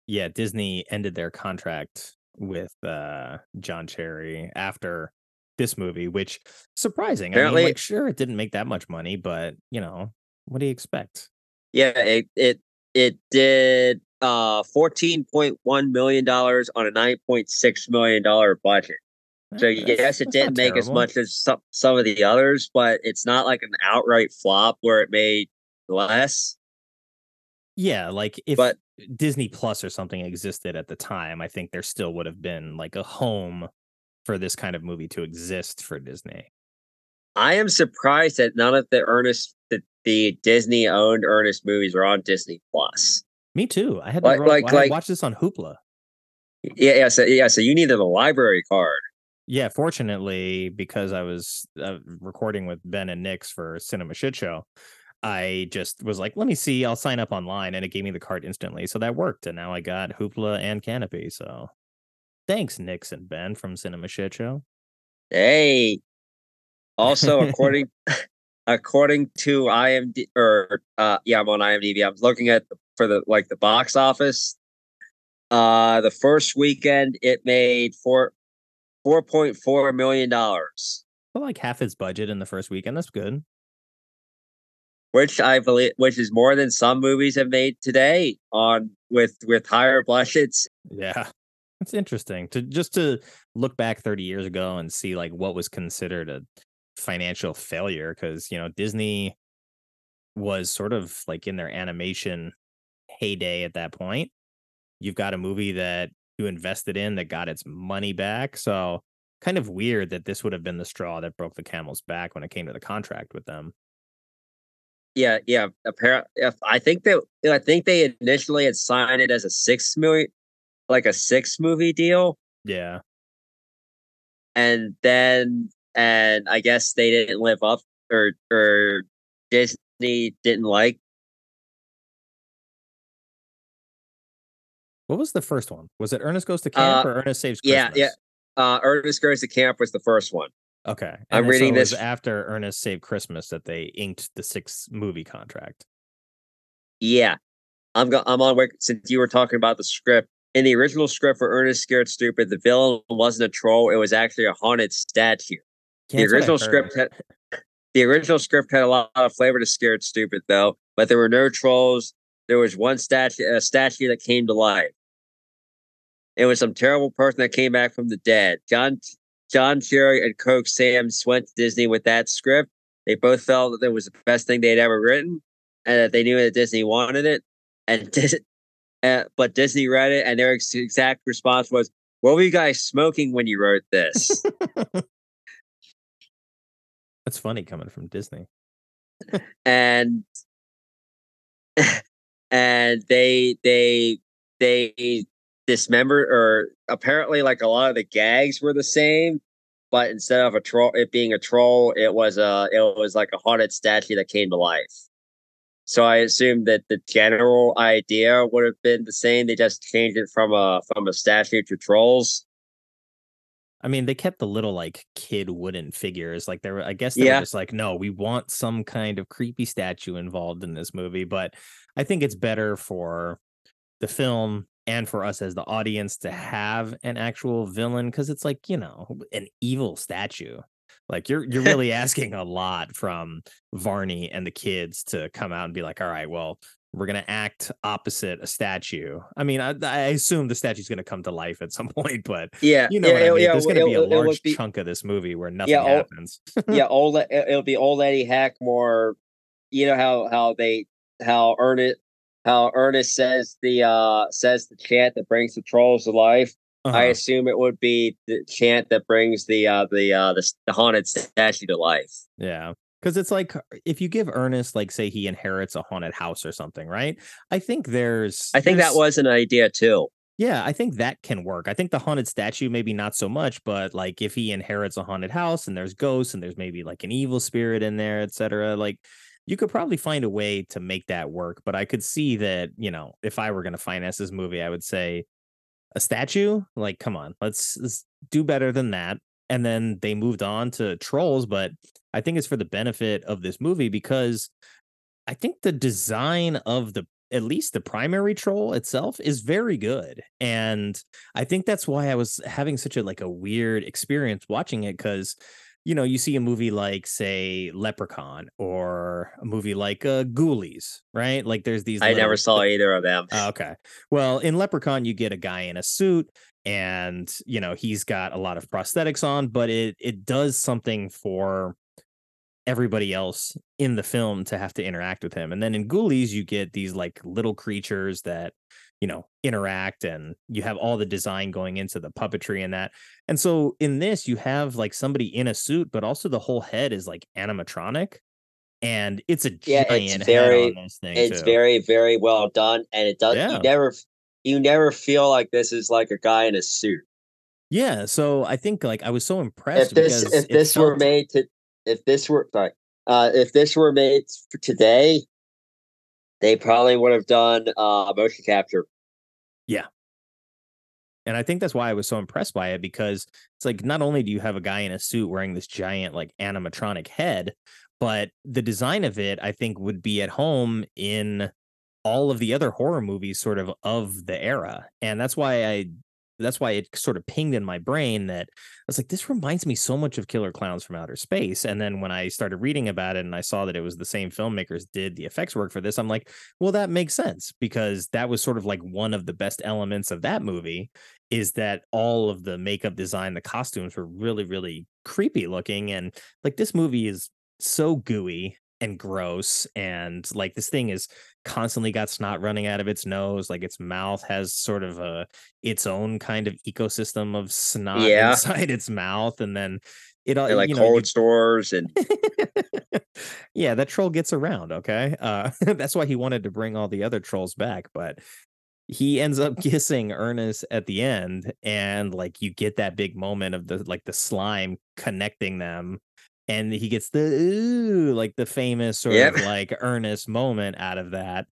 yeah disney ended their contract with uh john cherry after this movie which surprising i Apparently- mean like sure it didn't make that much money but you know what do you expect Yeah, it it it did uh fourteen point one million dollars on a nine point six million dollar budget. So that's- yes, it didn't make as much as some some of the others, but it's not like an outright flop where it made less. yeah like if But- disney plus or something existed at the time i think there still would have been like a home for this kind of movie to exist for disney I am surprised that none of the Ernest the, the Disney owned Ernest movies are on Disney Plus. me too i had Like- to like- I had like- watched this on hoopla Yeah, yeah, so yeah, so you needed a library card. yeah fortunately because i was uh, recording with ben and nix for cinema shit show i just was like let me see i'll sign up online and it gave me the card instantly so that worked and now i got hoopla and Kanopy so thanks nix and ben from cinema shit show Hey. Also, *laughs* according *laughs* according to IMD or uh yeah, I'm on IMDb. I'm looking at the, for the like the box office. Uh the first weekend it made four four point four million dollars, but like half its budget in the first weekend that's good which I believe which is more than some movies have made today on with with higher budgets. Yeah. It's interesting to just to look back 30 years ago and see like what was considered a financial failure because you know Disney was sort of like in their animation heyday at that point. You've got a movie that you invested in that got its money back. So kind of weird that this would have been the straw that broke the camel's back when it came to the contract with them. Yeah, yeah. Apparently, I think they, I think they initially had signed it as a six million, like a six movie deal. Yeah. and then and I guess they didn't live up or or Disney didn't like What was the first one? Was it Ernest Goes to Camp Uh, or Ernest Saves yeah, Christmas? yeah. Uh, Ernest Goes to Camp was the first one. Okay. And I'm so reading it was this- after Ernest Saved Christmas that they inked the six movie contract. Yeah, I'm go- I'm on since you were talking about the script. In the original script for Ernest Scared Stupid, the villain wasn't a troll; it was actually a haunted statue. Yeah, that's what I the original heard. script had the original script had a lot of flavor to Scared Stupid, though. But there were no trolls. There was one statue, a statue that came to life. It was some terrible person that came back from the dead. John John Cherry and Coke Sams went to Disney with that script. They both felt that it was the best thing they'd ever written, and that they knew that Disney wanted it. And *laughs* Dis- uh, but Disney read it, and their ex- exact response was, "What were you guys smoking when you wrote this?" *laughs* That's funny coming from Disney. and and they they they dismembered or apparently like a lot of the gags were the same but instead of a troll it being a troll it was a it was like a haunted statue that came to life so i assume that the general idea would have been the same they just changed it from a from a statue to trolls I mean, they kept the little like kid wooden figures. Like they were, I guess they Yeah. were just like, no, we want some kind of creepy statue involved in this movie. But I think it's better for the film and for us as the audience to have an actual villain because it's like, you know, an evil statue. Like you're you're really asking a lot from Varney and the kids to come out and be like, all right, well, we're gonna act opposite a statue. I mean, I, I assume the statue's gonna come to life at some *laughs* point, but yeah you know what I mean. yeah, There's going to it- be a large be- chunk of this movie where nothing Yeah, happens. yeah, *laughs* old it- it'll be old lady Hackmore. You know how how they how Ernest how Ernest says the uh says the chant that brings the trolls to life. I Uh-huh. assume it would be the chant that brings the uh the uh the, the haunted statue to life. Yeah. Because it's like if you give Ernest, like, say he inherits a haunted house or something, right? I think there's. I think that was an idea too. Yeah, I think that can work. I think the haunted statue, maybe not so much, but like if he inherits a haunted house and there's ghosts and there's maybe like an evil spirit in there, etc., like you could probably find a way to make that work. But I could see that, you know, if I were going to finance this movie, I would say a statue. Like, come on, let's, let's do better than that. And then they moved on to trolls, but I think it's for the benefit of this movie because I think the design of the at least the primary troll itself is very good and i think that's why i was having such a like a weird experience watching it because you know you see a movie like say leprechaun or a movie like uh ghoulies right like there's these I never saw either of them. Oh, okay. Well, in Leprechaun, you get a guy in a suit, and you know he's got a lot of prosthetics on, but it it does something for everybody else in the film to have to interact with him. And then in Ghoulies, you get these like little creatures that you know interact, and you have all the design going into the puppetry and that. And so in this, you have like somebody in a suit, but also the whole head is like animatronic. And it's a Yeah, giant it's head very- on this thing. It's too. very very well done, and it does. Yeah. You never you never feel like this is like a guy in a suit. Yeah, so I think like I was so impressed if this if this were made to if this were sorry uh if this were made for today they probably would have done uh motion capture Yeah. and I think that's why I was so impressed by it because it's like not only do you have a guy in a suit wearing this giant like animatronic head, but the design of it I think would be at home in all of the other horror movies sort of of the era. And that's why I that's why it sort of pinged in my brain that I was like, this reminds me so much of Killer Clowns from Outer Space. And then when I started reading about it and I saw that it was the same filmmakers did the effects work for this, I'm like, well, that makes sense because that was sort of like one of the best elements of that movie is that all of the makeup design, the costumes were really, really creepy looking. And like this movie is so gooey and gross. And like this thing is constantly got snot running out of its nose. Like its mouth has sort of a its own kind of ecosystem of snot Yeah. inside *laughs* its mouth. And then it all like Uh, you know, cold stores and *laughs* yeah, that troll gets around. Okay. Uh, *laughs* that's why he wanted to bring all the other trolls back. But he ends up kissing Ernest at the end. And like you get that big moment of the like the slime connecting them. And he gets the ooh, like the famous sort Yep. of like Ernest moment out of that.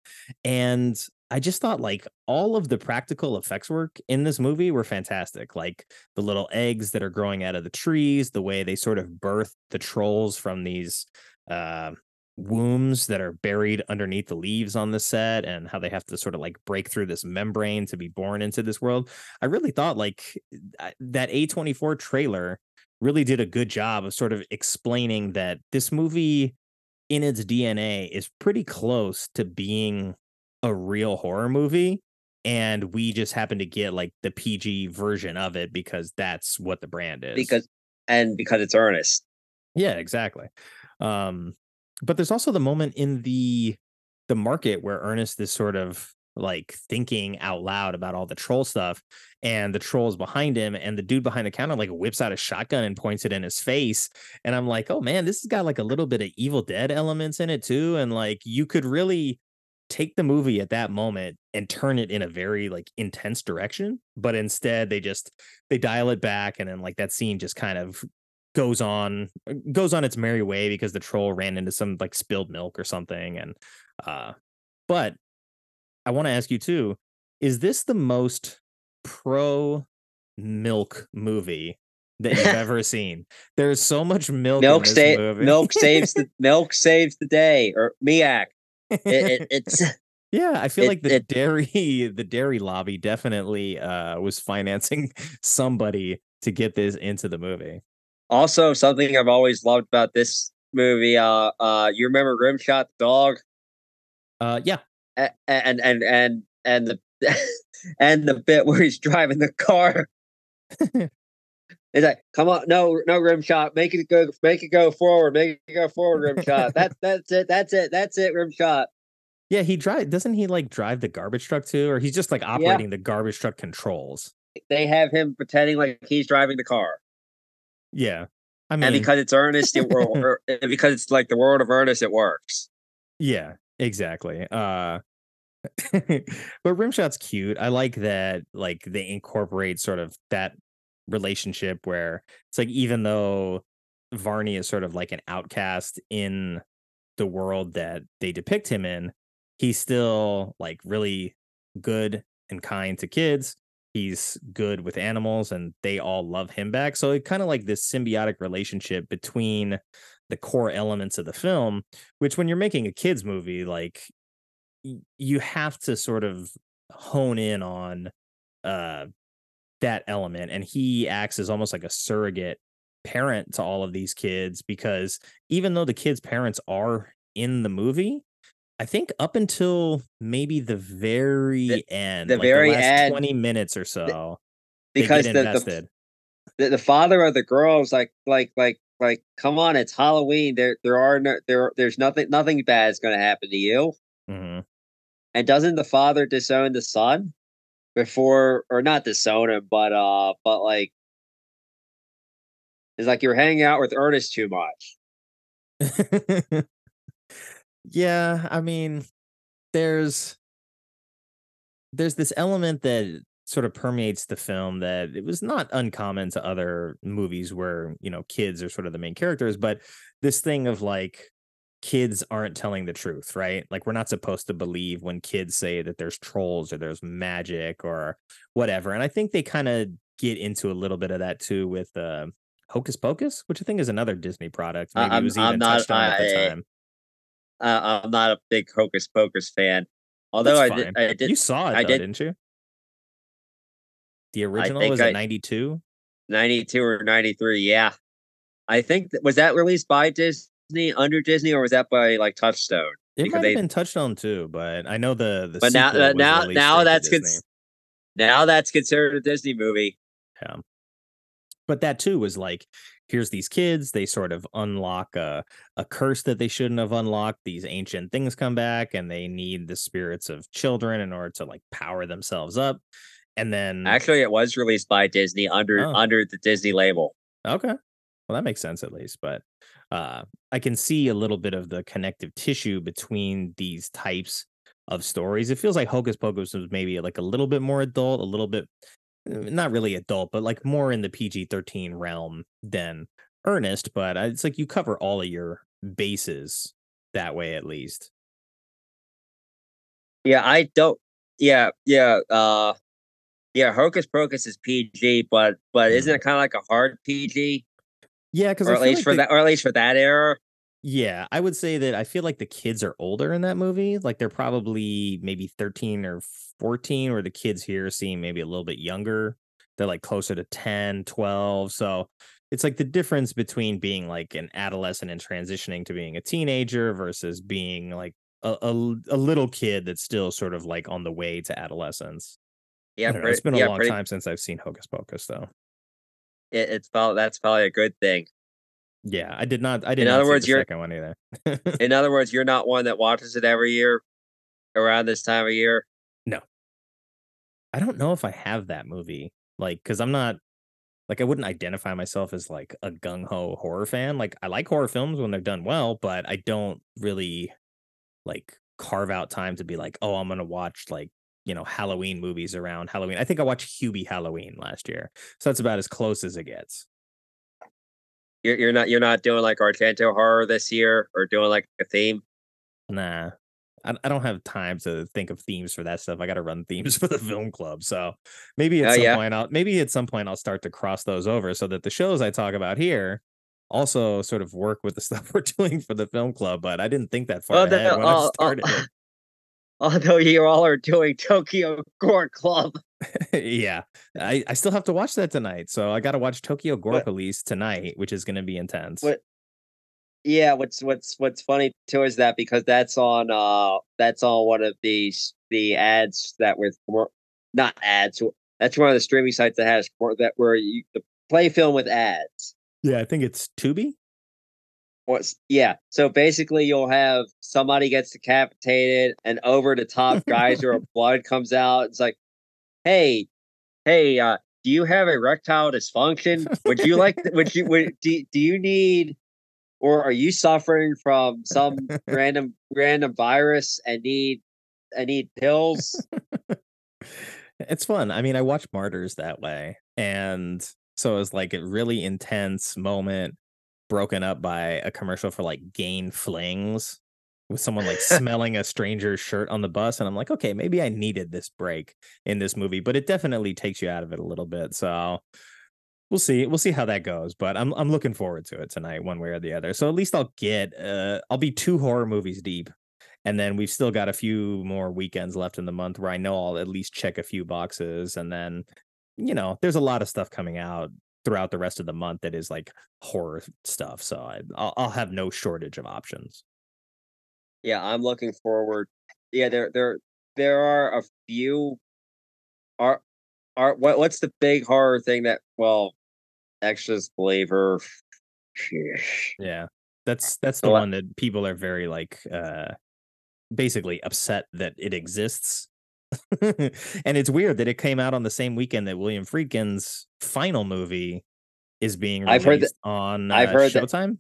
And I just thought like all of the practical effects work in this movie were fantastic. Like the little eggs that are growing out of the trees, the way they sort of birth the trolls from these uh, wombs that are buried underneath the leaves on the set, and how they have to sort of like break through this membrane to be born into this world. I really thought like that A24 trailer really did a good job of sort of explaining that this movie in its DNA is pretty close to being a real horror movie and we just happen to get like the PG version of it because that's what the brand is. Because and because it's Ernest. Yeah, exactly. Um but there's also the moment in the the market where Ernest is sort of like thinking out loud about all the troll stuff and the trolls behind him and the dude behind the counter like whips out a shotgun and points it in his face and i'm like oh man this has got like a little bit of evil dead elements in it too and like you could really take the movie at that moment and turn it in a very like intense direction but instead they just they dial it back and then like that scene just kind of goes on goes on its merry way because the troll ran into some like spilled milk or something and uh but i want to ask you too is this the most pro milk movie that you've *laughs* ever seen? There's so much milk milk, sa- milk saves the *laughs* milk saves the day or miak. It, it, it's *laughs* yeah i feel it- like the it- dairy the dairy lobby definitely uh was financing somebody to get this into the movie also something I've always loved about this movie. Uh, uh, you remember Rimshot the dog? uh yeah A- and and and and the *laughs* and the bit where he's driving the car. *laughs* He's like, "Come on, no, no Rimshot, make it go, make it go forward, make it go forward, Rimshot. That's that's it, that's it, that's it, Rimshot." yeah he drive doesn't he like drive the garbage truck too or he's just like operating the garbage truck controls They have him pretending like he's driving the car, yeah i mean and because it's Ernest, it will, *laughs* because it's like the world of Ernest, it works. Yeah, exactly. Uh *laughs* but Rimshot's cute. I like that like they incorporate sort of that relationship where it's like even though Varney is sort of like an outcast in the world that they depict him in, he's still like really good and kind to kids. He's good with animals and they all love him back. So it kind of like this symbiotic relationship between the core elements of the film, which when you're making a kids movie, like you have to sort of hone in on uh that element and he acts as almost like a surrogate parent to all of these kids because even though the kids parents are in the movie i think up until maybe the very end the like very last end, 20 minutes or so because the, invested. the, the the father of the girl was like like like like come on it's halloween there there are no there there's nothing nothing bad is going to happen to you. Mhm. and doesn't the father disown the son before or not disown him but uh but like it's like you're hanging out with ernest too much *laughs* yeah, I mean, there's there's this element that sort of permeates the film that it was not uncommon to other movies where, you know, kids are sort of the main characters, but this thing of like kids aren't telling the truth, right? Like we're not supposed to believe when kids say that there's trolls or there's magic or whatever. And I think they kind of get into a little bit of that too with uh Hocus Pocus, which I think is another Disney product. I- Maybe it I'm- was I'm even not- touched on at the time. Uh, i'm not a big hocus pocus fan although i did i did you saw it, I though, did- didn't you? The original was at 92. 92 or 93 yeah i think that, was that released by disney under disney or was that by like touchstone It because might they- have been Touchstone too, but I know the the but now was now now that's cons- now that's considered a disney movie Yeah. But that too was like, here's these kids. They sort of unlock a, a curse that they shouldn't have unlocked. These ancient things come back and they need the spirits of children in order to like power themselves up. And then, actually it was released by disney under. Oh. under the disney label okay. Well, that makes sense at least. But uh, I can see a little bit of the connective tissue between these types of stories. It feels like Hocus Pocus was maybe like a little bit more adult, a little bit not really adult, but like more in the PG 13 realm than Ernest. But uh, it's like you cover all of your bases that way, at least. Yeah, I don't. yeah, yeah, uh, yeah. Hocus Pocus is PG, but but Mm. isn't it kind of like a hard PG, Yeah, because or at least for that, or at least for that era? Yeah, I would say that I feel like the kids are older in that movie. Like they're probably maybe 13 or 14, or the kids here seem maybe a little bit younger. They're like closer to 10, 12. So it's like the difference between being like an adolescent and transitioning to being a teenager versus being like a, a, a little kid that's still sort of like on the way to adolescence. Yeah, pretty, it's been a yeah, long pretty, time since I've seen Hocus Pocus, though. It, it's probably that's probably a good thing. Yeah, I did not. I did In other words, you're- second one either. In other words, you're not one that watches it every year around this time of year. No, I don't know if I have that movie. Like, because I'm not like I wouldn't identify myself as like a gung ho horror fan. Like, I like horror films when they're done well, but I don't really like carve out time to be like, oh, I'm gonna watch like you know Halloween movies around Halloween. I think I watched Hubie Halloween last year, so that's about as close as it gets. You're, you're not you're not doing like Argento horror this year or doing like a theme. Nah. I, I don't have time to think of themes for that stuff. I got to run themes *laughs* for the film club. So maybe at Oh, some yeah? point I'll maybe at some point I'll start to cross those over so that the shows I talk about here also sort of work with the *laughs* stuff we're doing for the film club. But I didn't think that far Oh, ahead no, when I oh, started. *laughs* Although you all are doing Tokyo Gore Club. Yeah, I, I still have to watch that tonight. So I got to watch Tokyo Gore What- Police tonight, which is going to be intense. What- Yeah, what's what's what's funny too is that because that's on uh that's on one of these the ads that were not ads that's one of the streaming sites that has that where you play film with ads. Yeah, I think it's Tubi. What's yeah? So basically, you'll have somebody gets decapitated, and over the top geyser of *laughs* blood comes out. It's like, hey, hey, uh, do you have erectile dysfunction? Would you like? Would you? Would do, do you need? Or are you suffering from some random random virus and need and need pills? it's fun. I mean, I watch Martyrs that way. And so it was like a really intense moment broken up by a commercial for like Gain Flings with someone like smelling a stranger's shirt on the bus. And I'm like, okay, maybe I needed this break in this movie, but it definitely takes you out of it a little bit. So we'll see. We'll see how that goes. But I'm I'm looking forward to it tonight, one way or the other. So at least I'll get uh I'll be two horror movies deep. And then we've still got a few more weekends left in the month where I know I'll at least check a few boxes. And then, you know, there's a lot of stuff coming out throughout the rest of the month that is like horror stuff. So I, I'll, I'll have no shortage of options. Yeah, I'm looking forward. Yeah, there there there are a few are are what what's the big horror thing that well Exorcist Believer *sighs* Yeah. That's that's the one that people are very like uh basically upset that it exists. *laughs* and it's weird that it came out on the same weekend that William Friedkin's final movie is being released I've heard that- on uh, I've heard that- Showtime.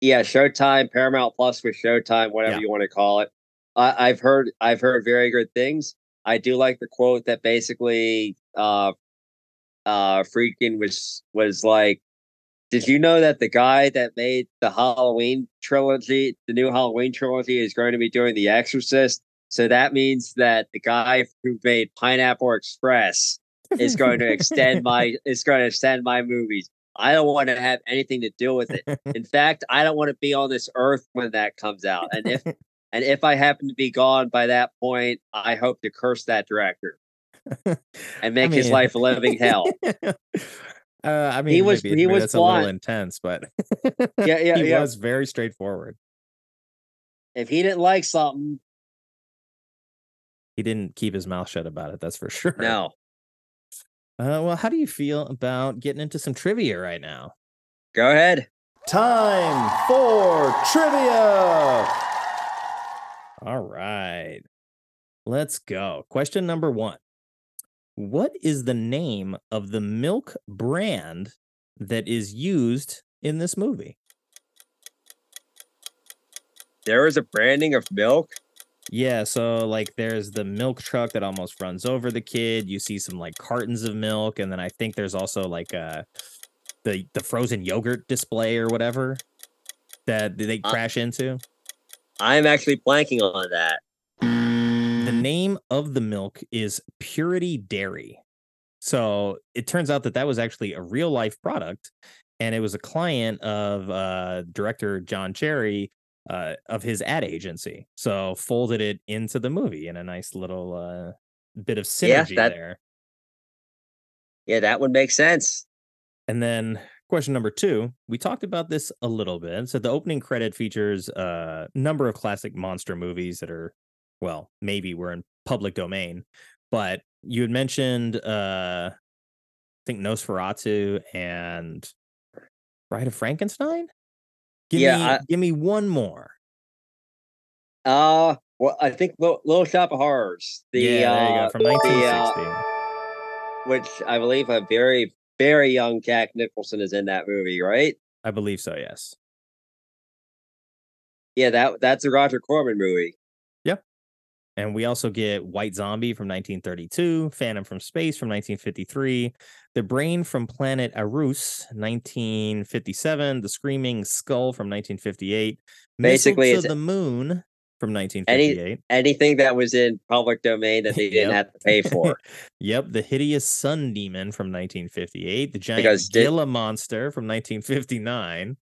Yeah Showtime Paramount Plus with Showtime whatever Yeah. you want to call it. I, I've heard I've heard very good things. I do like the quote that basically uh uh Friedkin was was like did you know that the guy that made the Halloween trilogy, the new Halloween trilogy, is going to be doing The Exorcist? So that means that the guy who made Pineapple Express is going to *laughs* extend my is going to extend my movies. I don't want to have anything to do with it. *laughs* In fact, I don't want to be on this earth when that comes out. And if *laughs* and if I happen to be gone by that point, I hope to curse that director and make his mean- life a living hell. *laughs* Uh, I mean, he was- maybe, he maybe was that's a little intense, but Yeah, yeah, he yeah. was very straightforward. If he didn't like something, He didn't keep his mouth shut about it. That's for sure. no. Uh, well, how do you feel about getting into some trivia right now? Go ahead. Time for trivia. All right. Let's go. Question number one What is the name of the milk brand that is used in this movie? There is a branding of milk. Yeah, so like there's the milk truck that almost runs over the kid. You see some like cartons of milk, and then I think there's also like uh the the frozen yogurt display or whatever that they Uh, crash into. I'm actually blanking on that. the name of the milk is Purity Dairy. So it turns out that that was actually a real life product, and it was a client of uh, director John Cherry uh, of his ad agency. So folded it into the movie in a nice little uh, bit of Yeah, synergy that- there. Yeah, that would make sense. And then question number two, we talked about this a little bit. So the opening credit features a number of classic monster movies that are, well, maybe were in public domain, but you had mentioned, uh, I think Nosferatu and Bride of Frankenstein. Give Yeah, me, I- give me one more. Uh, well, I think Little, Little Shop of Horrors. The yeah, there you uh, go from the, uh, 1960. which I believe a very very young Jack Nicholson is in that movie, right? I believe so. Yes. Yeah, that that's a Roger Corman movie. And we also get White Zombie from 1932, Phantom from Space from 1953, The Brain from Planet Arous 1957, The Screaming Skull from 1958, Basically, Missile to the Moon from 1958. Anything that was in public domain that they didn't *laughs* Yep. have to pay for. *laughs* Yep, The Hideous Sun Demon from 1958, The Giant Because Di- Monster from 1959.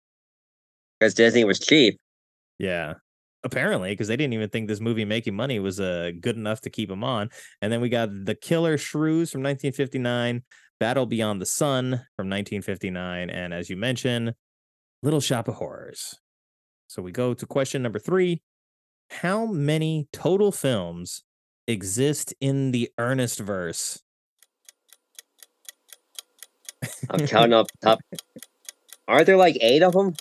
because Disney was cheap. Yeah. Apparently, because they didn't even think this movie making money was uh, good enough to keep them on. And then we got The Killer Shrews from 1959, Battle Beyond the Sun from 1959, and as you mentioned, Little Shop of Horrors. So we go to question number three How many total films exist in the Ernest verse? I'm counting up top. *laughs* Aren't there like eight of them?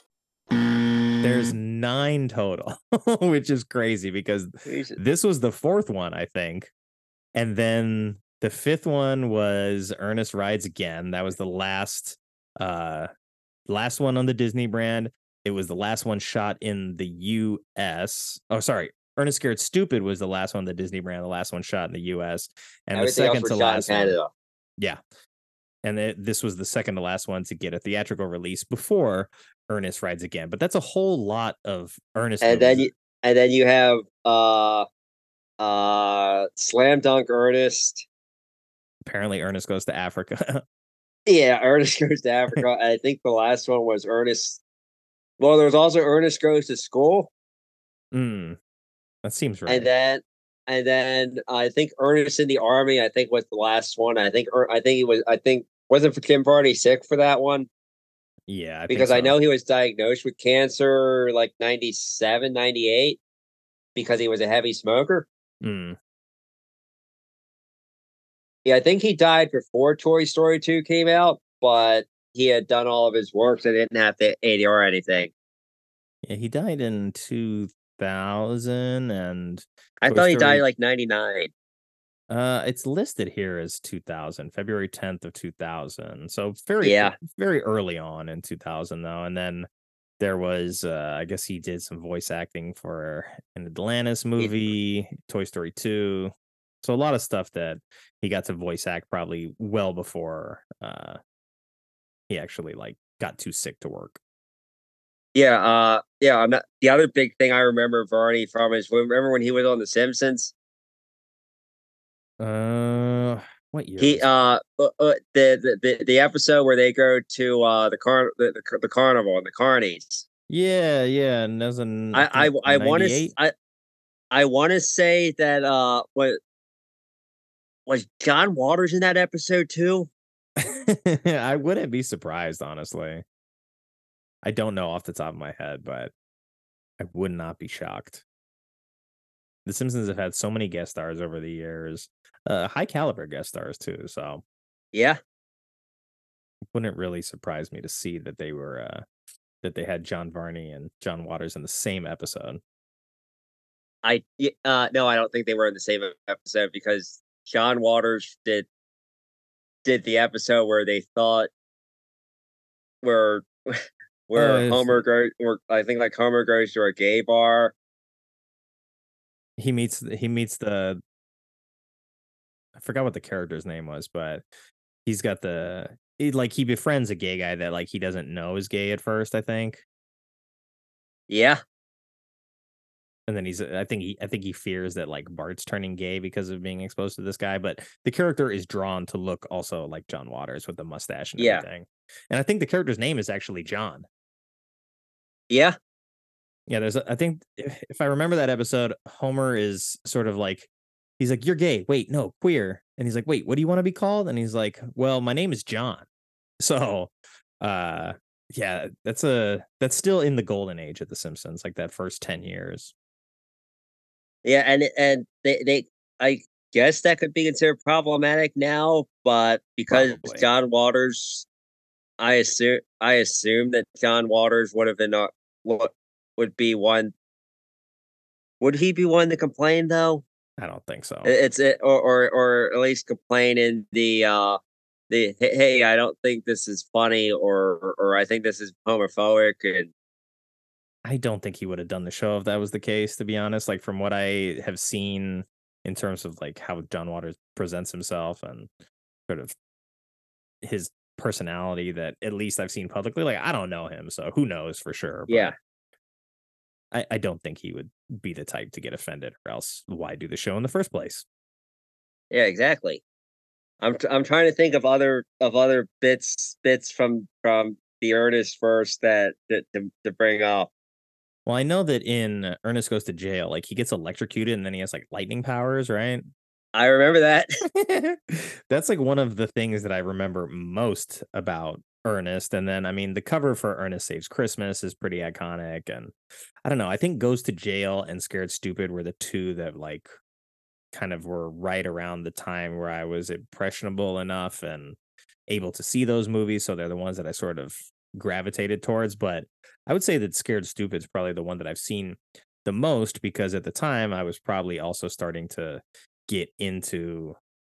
There's nine total, *laughs* which is crazy because this was the fourth one, I think. And then the fifth one was Ernest Rides Again. That was the last uh last one on the Disney brand. It was the last one shot in the US. Oh, sorry. Ernest Scared Stupid was the last one, the Disney brand, the last one shot in the US. And Everything the second to last one. Yeah. And it, this was the second to last one to get a theatrical release before Ernest Rides Again. But that's a whole lot of Ernest And then you and then you have uh uh Slam Dunk Ernest. Apparently, Ernest goes to Africa. *laughs* Yeah, Ernest *laughs* goes to Africa. I think the last one was Ernest. Well, there was also Ernest goes to school, mm, that seems right. and then and then I think Ernest in the army. I think was the last one. I think Er- I think he was. I think wasn't for Kim Party sick for that one yeah, I think because I know he was diagnosed with cancer like 97, 98 because he was a heavy smoker. Mm, Yeah, I think he died before Toy Story 2 came out, but he had done all of his work, so didn't have to ADR anything. yeah, he died in 2000, and I thought he died like 99. uh, it's listed here as 2000, February 10th of 2000. So very, Yeah. very early on in 2000, though. And then there was, uh, I guess he did some voice acting for an Atlantis movie, Toy Story 2. So a lot of stuff that he got to voice act probably well before uh, he actually like got too sick to work. Yeah, uh, yeah. I'm not. The other big thing I remember Varney from is remember when he was on The Simpsons. Uh, what year? He uh, uh, uh the, the the episode where they go to uh the car the, the, the carnival and the carnies. Yeah, yeah, and there's an I I I want to I I want to say that uh what was John Waters in that episode too? *laughs* I wouldn't be surprised, honestly. I don't know off the top of my head, but I would not be shocked. The Simpsons have had so many guest stars over the years, uh, high caliber guest stars too. So Yeah, it wouldn't really surprise me to see that they were uh, that they had John Varney and John Waters in the same episode. I uh no, I don't think they were in the same episode because John Waters did did the episode where they thought where where uh, it's- Homer goes where I think like Homer goes to a gay bar. He meets he meets the I forgot what the character's name was, but he's got the he, like he befriends a gay guy that like he doesn't know is gay at first. I think Yeah, and then he's I think he I think he fears that like Bart's turning gay because of being exposed to this guy, but the character is drawn to look also like John Waters with the mustache and Yeah. everything. And I think the character's name is actually John. Yeah. Yeah, there's a, I think if if I remember that episode, Homer is sort of like he's like, You're gay. Wait, no, queer. And he's like, Wait, what do you want to be called? And he's like, Well, my name is John. *laughs* So uh yeah, that's a that's still in the golden age of the Simpsons, like that first 10 years. Yeah, and and they they I guess that could be considered problematic now, but because Probably. John Waters, I assume I assume that John Waters would have been uh, what would be one. Would he be one to complain though? I don't think so. It's it or or or at least complain in the uh the "Hey, hey I don't think this is funny or or I think this is homophobic and I don't think he would have done the show if that was the case, to be honest. Like from what I have seen in terms of like how John Waters presents himself and sort of his personality that at least I've seen publicly. Like I don't know him, so who knows for sure. but yeah. I, I don't think he would be the type to get offended, or else why do the show in the verse place? Yeah, exactly. I'm tr- I'm trying to think of other of other bits bits from from the Ernest first that, that to, to bring up. Well, I know that in Ernest Goes to Jail, like he gets electrocuted and then he has like lightning powers, right? I remember that. *laughs* That's like one of the things that I remember most about Ernest. And then, I mean, the cover for Ernest Saves Christmas is pretty iconic. And I don't know, I think Goes to Jail and Scared Stupid were the two that like kind of were right around the time where I was impressionable enough and able to see those movies. So they're the ones that I sort of gravitated towards. But I would say that Scared Stupid is probably the one that I've seen the most because at the time I was probably also starting to get into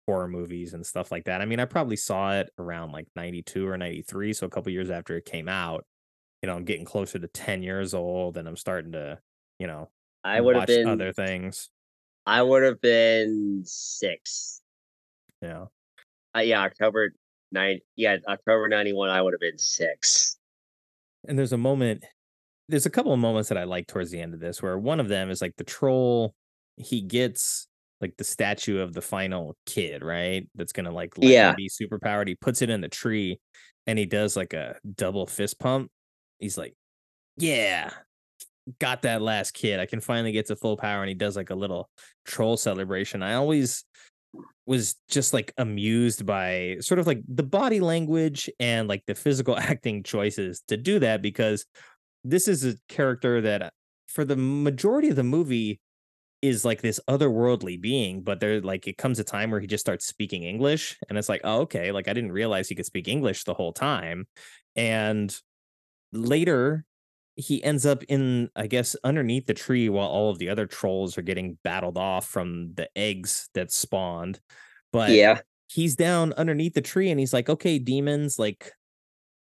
horror movies and stuff like that. I mean, I probably saw it around like 92 or 93, so a couple years after it came out. You know, I'm getting closer to 10 years old and I'm starting to, you know, I would have been other things. I would have been six. Yeah. Uh, yeah, October nine. Yeah, October ninety one. I would have been six. And there's a moment, there's a couple of moments that I like towards the end of this where one of them is like the troll, he gets like the statue of the final kid, right? That's gonna like let him Yeah. be super powered. He puts it in the tree and he does like a double fist pump. He's like, Yeah, got that last kid. I can finally get to full power. And he does like a little troll celebration. I always was just like amused by sort of like the body language and like the physical *laughs* acting choices to do that because this is a character that uh, for the majority of the movie is like this otherworldly being but there like it comes a time where he just starts speaking english and it's like oh okay like i didn't realize he could speak english the whole time and later he ends up in i guess underneath the tree while all of the other trolls are getting battled off from the eggs that spawned but yeah, he's down underneath the tree and he's like, okay, demons, like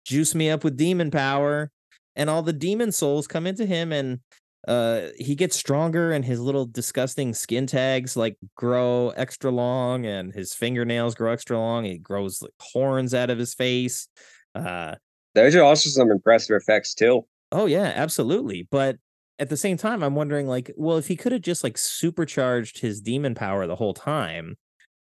juice me up with demon power. And all the demon souls come into him and uh he gets stronger and his little disgusting skin tags like grow extra long and his fingernails grow extra long. He grows like horns out of his face. Uh those are also some impressive effects too. Oh yeah, absolutely. But at the same time, I'm wondering, like, well, if he could have just like supercharged his demon power the whole time,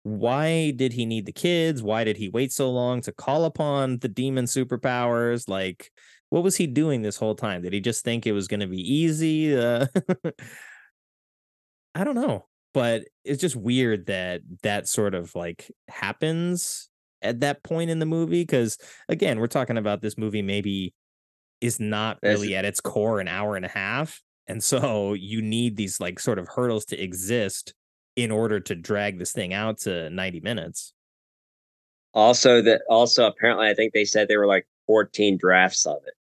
why did he need the kids? Why did he wait so long to call upon the demon superpowers? Like, what was he doing this whole time? Did he just think it was going to be easy? Uh, *laughs* I don't know, but it's just weird that that sort of like happens at that point in the movie. Because again, we're talking about this movie maybe is not That's- really at its core an hour and a half. And so you need these like sort of hurdles to exist in order to drag this thing out to 90 minutes. Also, that also apparently I think they said there were like fourteen drafts of it.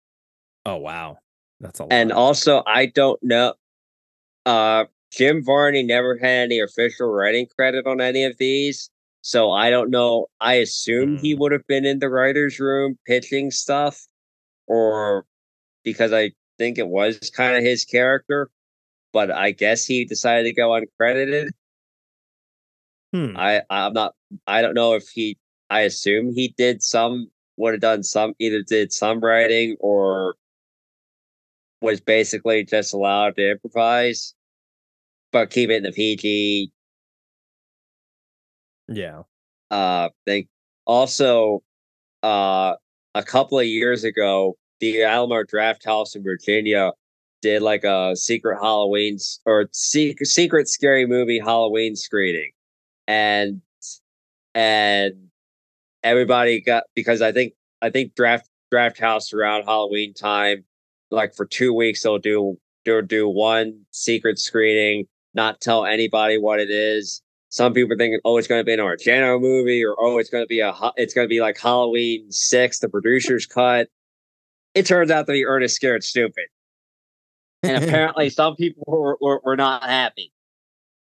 Oh wow. That's a lot. And also, I don't know. Uh, Jim Varney never had any official writing credit on any of these, so I don't know. I assume he would have been in the writers' room pitching stuff, or because I think it was kind of his character. But I guess he decided to go uncredited. Hmm. I I'm not. I don't know if he. I assume he did some. Would have done some. Either did some writing or was basically just allowed to improvise. but keep it in the PG Yeah. uh thing. Also, uh, a couple of years ago, the Alamo Drafthouse in Virginia did like a secret Halloween or secret secret scary movie Halloween screening, and and everybody got because I think I think draft draft house around Halloween time, like for two weeks they'll do they'll do one secret screening, not tell anybody what it is. Some people are thinking, oh, it's going to be an Argento movie, or oh, it's going to be a it's going to be like Halloween six, the producer's cut. It turns out to be Ernest Scared Stupid, and apparently *laughs* some people were, were, were not happy.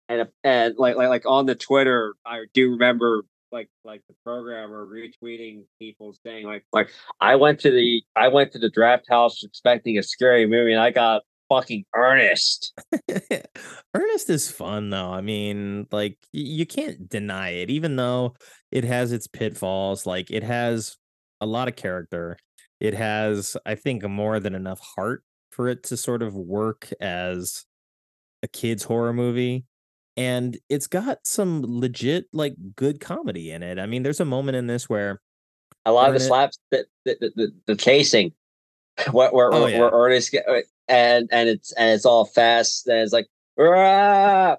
And and like like like on the Twitter, I do remember like like the programmer retweeting people saying like like I went to the I went to the draft house expecting a scary movie and I got fucking Ernest. *laughs* Ernest is fun though. I mean, like you can't deny it, even though it has its pitfalls. Like it has a lot of character. It has, I think, more than enough heart for it to sort of work as a kids horror movie. And it's got some legit, like, good comedy in it. I mean, there's a moment in this where A lot of the slaps the the, the, the, the chasing where where, Oh, where, yeah. where Ernest uh, and and it's and it's all fast and it's like "Rah!"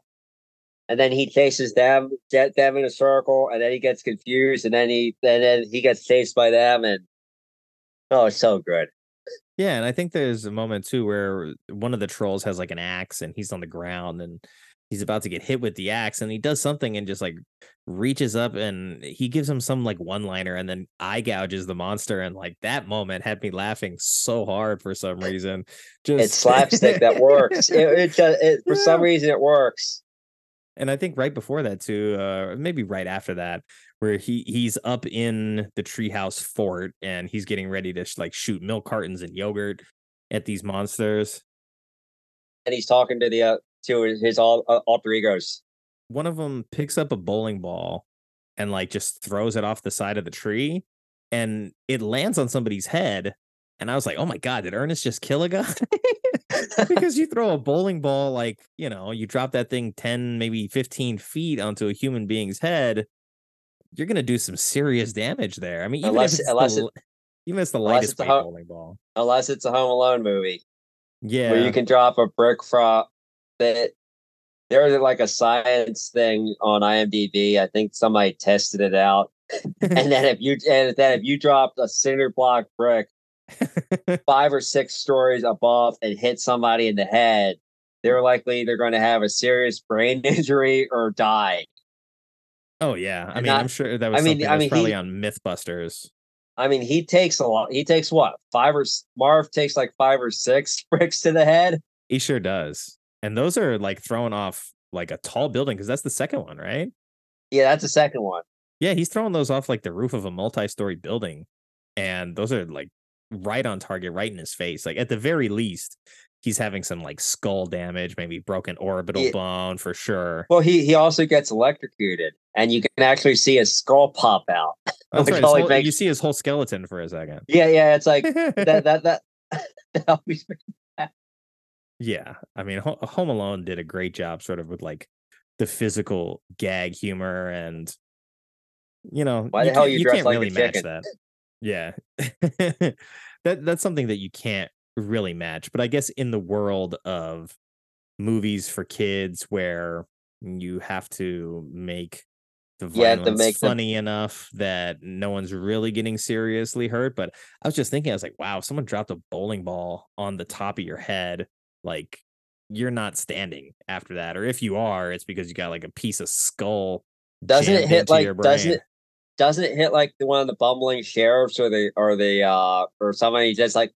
and then he chases them get them in a circle and then he gets confused and then he and then he gets chased by them and oh it's so good Yeah, and I think there's a moment too where one of the trolls has like an axe and he's on the ground and he's about to get hit with the axe and he does something and just like reaches up and he gives him some like one liner and then eye gouges the monster and like that moment had me laughing so hard for some reason. Just it's slapstick that works it, it, just, it for some reason it works and I think right before that too, uh, maybe right after that, where he he's up in the treehouse fort and he's getting ready to sh- like shoot milk cartons and yogurt at these monsters. and he's talking to the uh, to his, all uh, alter egos One of them picks up a bowling ball and like just throws it off the side of the tree, and it lands on somebody's head. And I was like, "Oh my god, did Ernest just kill a guy?" *laughs* because you throw a bowling ball like you know you drop that thing 10 maybe 15 feet onto a human being's head you're gonna do some serious damage there i mean even Unless- if it's unless the, it- even if it's the lightest it's weight bowling ball unless it's a Home Alone movie yeah where you can drop a brick from that. there was like a science thing on IMDb. I think somebody tested it out, *laughs* and then if you and then if you dropped a cinder block brick *laughs* five or six stories above and hit somebody in the head, they're likely either going to have a serious brain *laughs* injury or die. oh yeah i And mean i'm sure that was I mean- something I that mean, probably he- on mythbusters I mean, he takes a lot. He takes what five or Marv takes like five or six bricks to the head. he sure does and those are like throwing off like a tall building because that's the second one right Yeah, that's the second one. Yeah, he's throwing those off like the roof of a multi-story building, and those are like right on target, right in his face. Like at the very least, he's having some like skull damage, maybe broken orbital Yeah. bone for sure. Well, he he also gets electrocuted, and you can actually see his skull pop out. *laughs* That's Like, right. his all he whole- makes- you see his whole skeleton for a second. Yeah, yeah. It's like *laughs* that. That that. *laughs* that always yeah, I mean, Home Alone did a great job, sort of with like the physical gag humor and you know Why the hell can't- you can't like really match that. Yeah. *laughs* That that's something that you can't really match but i guess in the world of movies for kids where you have to make the You have to violence make funny enough that no one's really getting seriously hurt but i was just thinking i was like wow if someone dropped a bowling ball on the top of your head like you're not standing after that or if you are it's because you got like a piece of skull doesn't it hit like doesn't it doesn't it hit like the one of the bumbling sheriffs or the or the uh or somebody just like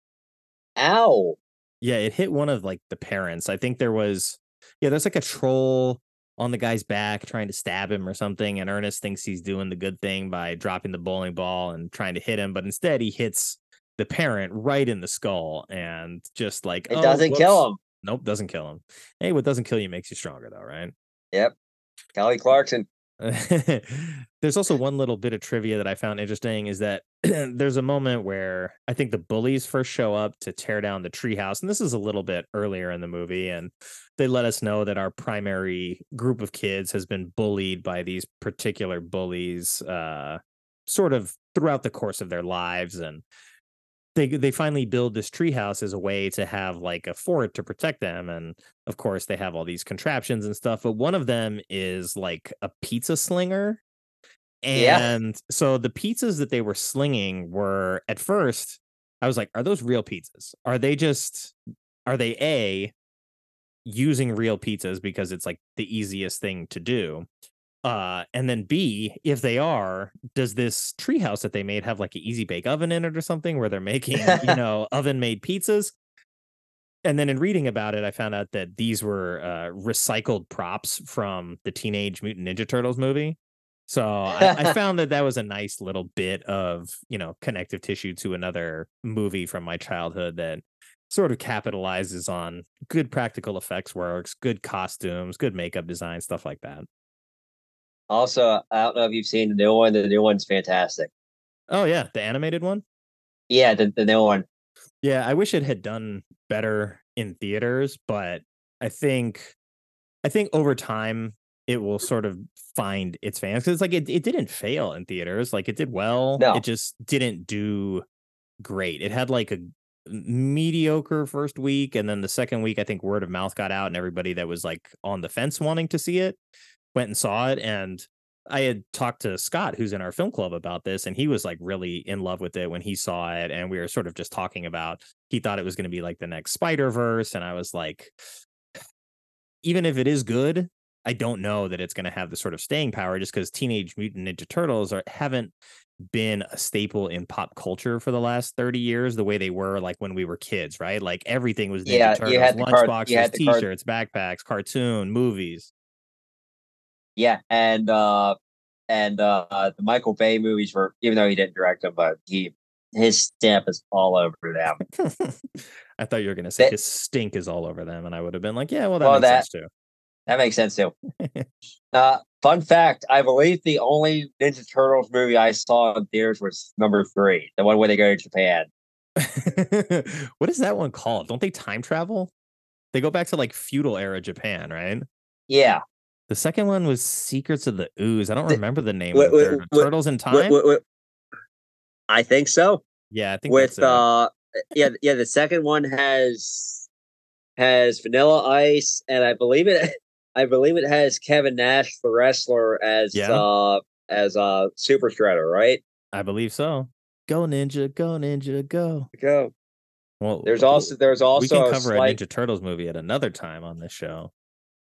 ow Yeah, it hit one of like the parents. I think there was yeah, there's like a troll on the guy's back trying to stab him or something, and Ernest thinks he's doing the good thing by dropping the bowling ball and trying to hit him, but instead he hits the parent right in the skull and just like it "Oh, doesn't kill him Nope, doesn't kill him. Hey, what doesn't kill you makes you stronger though, right? yep kelly clarkson *laughs* there's also one little bit of trivia that I found interesting is that *clears throat* there's a moment where I think the bullies first show up to tear down the treehouse, and this is a little bit earlier in the movie, and they let us know that our primary group of kids has been bullied by these particular bullies, uh, sort of throughout the course of their lives, and they they finally build this treehouse as a way to have like a fort to protect them and of course they have all these contraptions and stuff but one of them is like a pizza slinger and yeah. so the pizzas that they were slinging were at first i was like are those real pizzas are they just are they a using real pizzas because it's like the easiest thing to do uh, and then B, if they are, does this treehouse that they made have like an easy bake oven in it or something where they're making, you *laughs* know, oven made pizzas? And then in reading about it, I found out that these were uh, recycled props from the Teenage Mutant Ninja Turtles movie. So I, I *laughs* found that that was a nice little bit of, you know, connective tissue to another movie from my childhood that sort of capitalizes on good practical effects works, good costumes, good makeup design, stuff like that. Also, I don't know if you've seen the new one. The new one's fantastic. Oh yeah, the animated one. Yeah, the, the new one. Yeah, I wish it had done better in theaters, but I think I think over time it will sort of find its fans because it's like it, it didn't fail in theaters. Like it did well. No. It just didn't do great. It had like a mediocre first week and then the second week I think word of mouth got out and everybody that was like on the fence wanting to see it went and saw it and I had talked to Scott, who's in our film club, about this, and he was like really in love with it when he saw it. And we were sort of just talking about he thought it was going to be like the next Spider Verse, and I was like, even if it is good, I don't know that it's going to have the sort of staying power, just because Teenage Mutant Ninja Turtles are haven't been a staple in pop culture for the last 30 years the way they were like when we were kids right like everything was Ninja yeah, Turtles, lunchboxes card, t-shirts backpacks cartoon movies yeah, and uh and uh the Michael Bay movies were even though he didn't direct them, but he his stamp is all over them. *laughs* I thought you were gonna say his stink is all over them, and I would have been like, yeah, well that well, makes that, sense too. That makes sense too. *laughs* uh fun fact, I believe the only Ninja Turtles movie I saw in theaters was number three, the one where they go to Japan. *laughs* what is that one called? Don't they time travel? They go back to like feudal era Japan, right? Yeah. The second one was Secrets of the Ooze. I don't The- remember the name wait, of the wait, wait, Turtles in Time. I think so. Yeah, I think With uh yeah, yeah, the second one has has Vanilla Ice and I believe it *laughs* I believe it has Kevin Nash the wrestler as Yeah. uh as uh Super Shredder, right? I believe so. Go Ninja, go Ninja, go. Go. Well, There's also there's also we can a cover slight, a Ninja Turtles movie at another time on this show.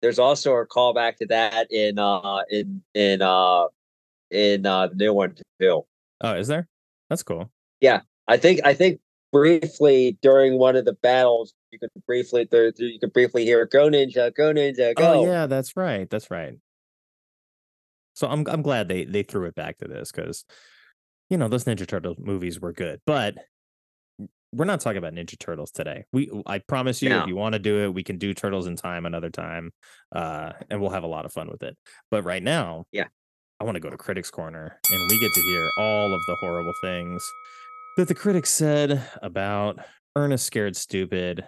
There's also a callback to that in uh in in uh in uh the new one too. Oh, is there? That's cool. Yeah, I think I think briefly during one of the battles you could briefly there you could briefly hear go ninja go ninja go Oh yeah, that's right. That's right. So I'm I'm glad they they threw it back to this because you know those Ninja Turtles movies were good, but we're not talking about Ninja Turtles today. We I promise you, No. if you want to do it, we can do Turtles in Time another time, uh, and we'll have a lot of fun with it. But right now, Yeah. I want to go to Critics Corner, and we get to hear all of the horrible things that the critics said about Ernest Scared Stupid.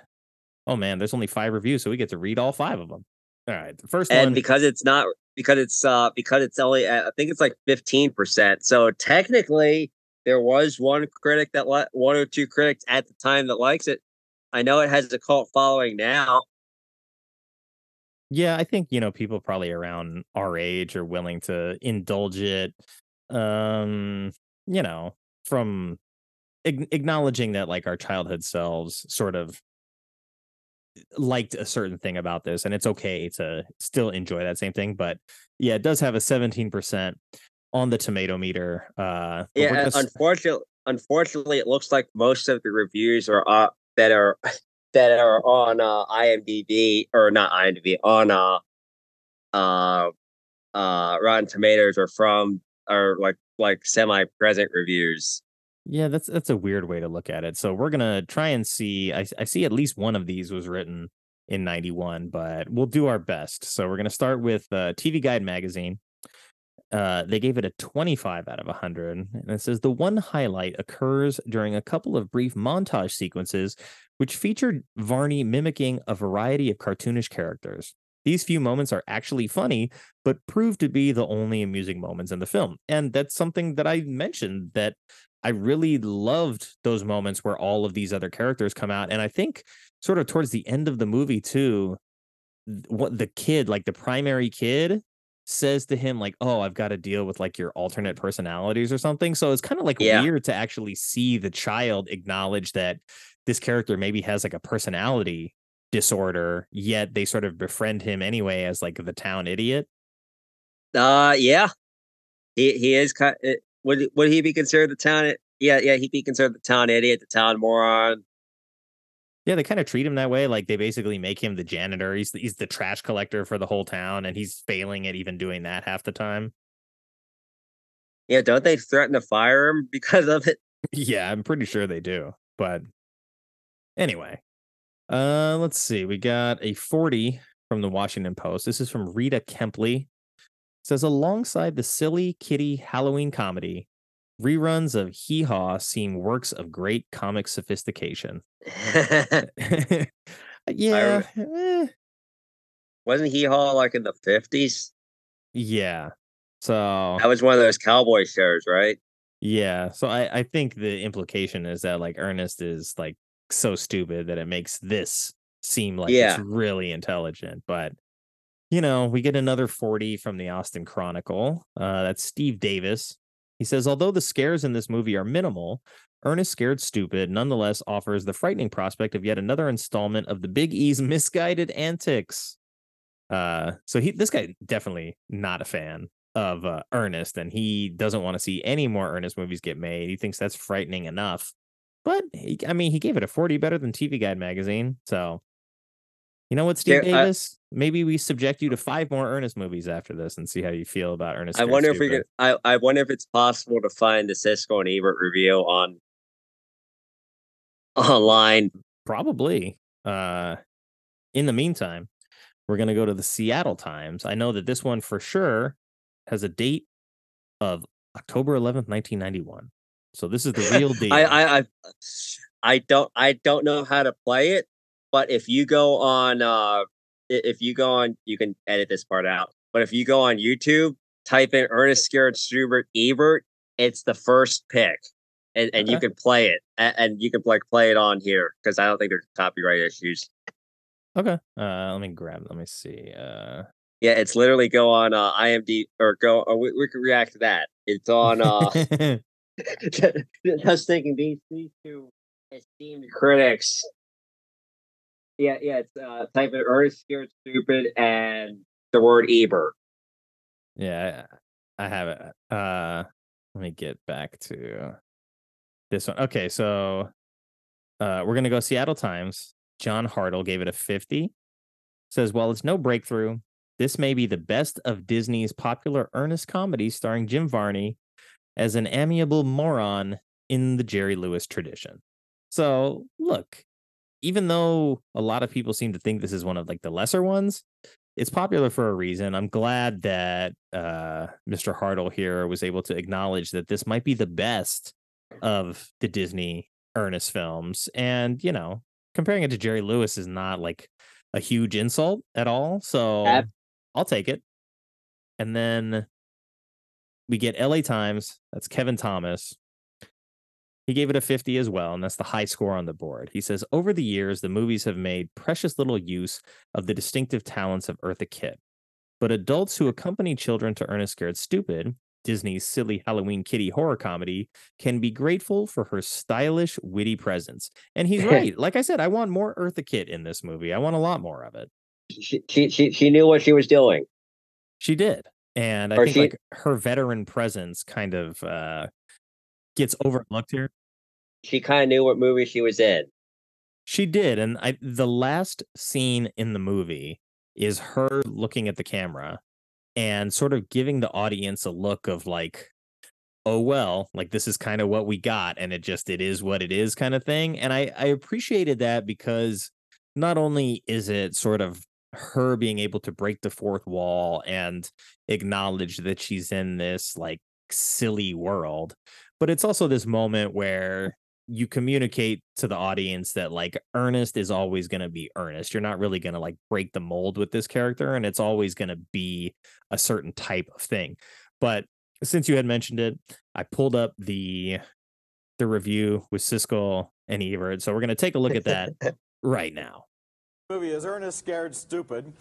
Oh man, there's only five reviews, so we get to read all five of them. All right, the first and one. because it's not because it's uh because it's only I think it's like 15%. So technically there was one critic that li- one or two critics at the time that likes it. I know it has a cult following now. Yeah, I think you know people probably around our age are willing to indulge it. Um, you know, from ag- acknowledging that like our childhood selves sort of liked a certain thing about this, and it's okay to still enjoy that same thing. But yeah, it does have a seventeen percent on the tomato meter. Uh, Yeah, gonna unfortunately, unfortunately, it looks like most of the reviews are uh, that are *laughs* that are on uh, IMDb or not IMDb on uh uh uh Rotten Tomatoes are from are like like semi present reviews. Yeah, that's that's a weird way to look at it. So we're gonna try and see. I I see at least one of these was written in '91, but we'll do our best. So we're gonna start with uh, TV Guide magazine. Uh, they gave it a 25 out of 100. And it says the one highlight occurs during a couple of brief montage sequences, which featured Varney mimicking a variety of cartoonish characters. These few moments are actually funny, but prove to be the only amusing moments in the film. And that's something that I mentioned that I really loved those moments where all of these other characters come out. And I think sort of towards the end of the movie, too, what the kid, like the primary kid, says to him like oh i've got to deal with like your alternate personalities or something so it's kind of like Yeah. weird to actually see the child acknowledge that this character maybe has like a personality disorder yet they sort of befriend him anyway as like the town idiot Uh, yeah, he he is kind. Would would he be considered the town? Yeah, yeah, he'd be considered the town idiot, the town moron. Yeah they kind of treat him that way like they basically make him the janitor he's the, he's the trash collector for the whole town and he's failing at even doing that half the time Yeah, don't they threaten to fire him *laughs* because of it? Yeah, I'm pretty sure they do. But anyway, uh, let's see. We got a 40 from the Washington Post. This is from Rita Kempley. It says alongside the silly kiddie Halloween comedy, reruns of Hee Haw seem works of great comic sophistication. *laughs* *laughs* yeah, eh, Wasn't Hee Haw like in the fifties? yeah. So That was one of those cowboy shows, right? Yeah. So I, I think the implication is that like Ernest is like so stupid that it makes this seem like Yeah. it's really intelligent. But you know, we get another 40 from the Austin Chronicle. Uh that's Steve Davis. He says, although the scares in this movie are minimal, Ernest Scared Stupid nonetheless offers the frightening prospect of yet another installment of the Big E's *laughs* misguided antics. Uh so he this guy definitely not a fan of uh, Ernest, and he doesn't want to see any more Ernest movies get made. He thinks that's frightening enough. But he, I mean, he gave it a 40 better than TV Guide magazine. So, you know what, Steve I- Davis? Maybe we subject you to five more Ernest movies after this and see how you feel about Ernest. I wonder if we could. I I wonder if it's possible to find the Siskel and Ebert review on online. Probably. Uh, in the meantime, we're going to go to the Seattle Times. I know that this one for sure has a date of October 11th, 1991. So this is the real deal. *laughs* I, I I I don't I don't know how to play it, but if you go on uh if you go on you can edit this part out. But if you go on YouTube, type in Ernest Scared Stupid Ebert, it's the first pick. And and you can play it. And, and you can like play it on here because I don't think there's copyright issues. okay. Uh, let me grab. Let me see. Uh, Yeah, it's literally go on uh IMD or go or we, we can react to that. It's on uh *laughs* *laughs* just thinking these these two esteemed critics. Yeah, yeah, it's uh type in Ernest Scared Stupid and the word Ebert. yeah, I have it. Uh, let me get back to this one. Okay, so uh, we're gonna go Seattle Times. John Hartl gave it a 50. Says, while it's no breakthrough, this may be the best of Disney's popular Ernest comedies starring Jim Varney as an amiable moron in the Jerry Lewis tradition. So, look, even though a lot of people seem to think this is one of like the lesser ones, it's popular for a reason. I'm glad that uh, Mr. Hartl here was able to acknowledge that this might be the best of the Disney Ernest films. And, you know, comparing it to Jerry Lewis is not like a huge insult at all. So Ab- I'll take it. And then we get LA Times. That's Kevin Thomas. He gave it a 50 as well, and that's the high score on the board. He says, Over the years, the movies have made precious little use of the distinctive talents of Eartha Kitt. But adults who accompany children to Ernest Scared Stupid, Disney's silly Halloween kiddie horror comedy, can be grateful for her stylish, witty presence. And he's *laughs* right. Like I said, I want more Eartha Kitt in this movie. I want a lot more of it. She she she, she knew what she was doing. She did. And I Or think she- like her veteran presence kind of uh gets overlooked here. She kind of knew what movie she was in. She did, and I the last scene in the movie is her looking at the camera and sort of giving the audience a look of like, oh well, like this is kind of what we got, and it just it is what it is kind of thing. And I I appreciated that because not only is it sort of her being able to break the fourth wall and acknowledge that she's in this like silly world. But it's also this moment where you communicate to the audience that like Ernest is always going to be Ernest. You're not really going to like break the mold with this character and it's always going to be a certain type of thing. But since you had mentioned it, I pulled up the the review with Siskel and Ebert. So we're going to take a look at that *laughs* right now. movie is Ernest Scared Stupid.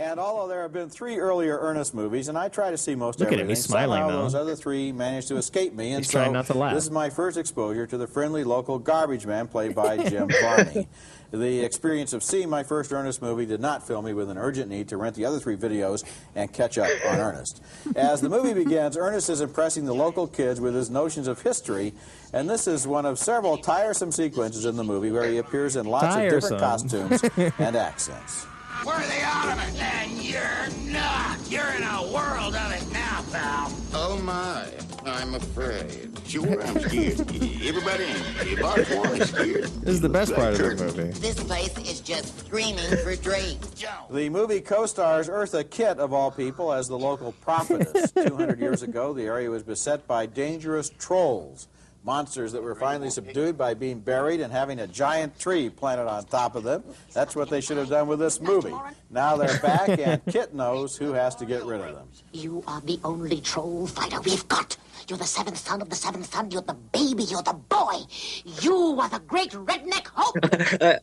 And although there have been three earlier Ernest movies, and I try to see most Look at him, he's smiling, somehow though. those other three managed to escape me. And He's trying so not to laugh. This is my first exposure to the friendly local garbage man played by Jim Varney. *laughs* The experience of seeing my first Ernest movie did not fill me with an urgent need to rent the other three videos and catch up on Ernest. As the movie begins, Ernest is impressing the local kids with his notions of history, and this is one of several tiresome sequences in the movie where he appears in lots of different costumes *laughs* and accents. We're the ultimate, and you're not. You're in a world of it now, pal. Oh my, I'm afraid. Sure, I'm scared. Everybody in about is scared. This is the best part of the movie. This place is just screaming for Drake. The movie co-stars Eartha Kitt, of all people, as the local prophetess. *laughs* 200 years ago, the area was beset by dangerous trolls, monsters that were finally subdued by being buried and having a giant tree planted on top of them. That's what they should have done with this movie. Now they're back, and *laughs* Kitt knows who has to get rid of them. You are the only troll fighter we've got. You're the seventh son of the seventh son. You're the baby. You're the boy. You are the great redneck hope. *laughs* I-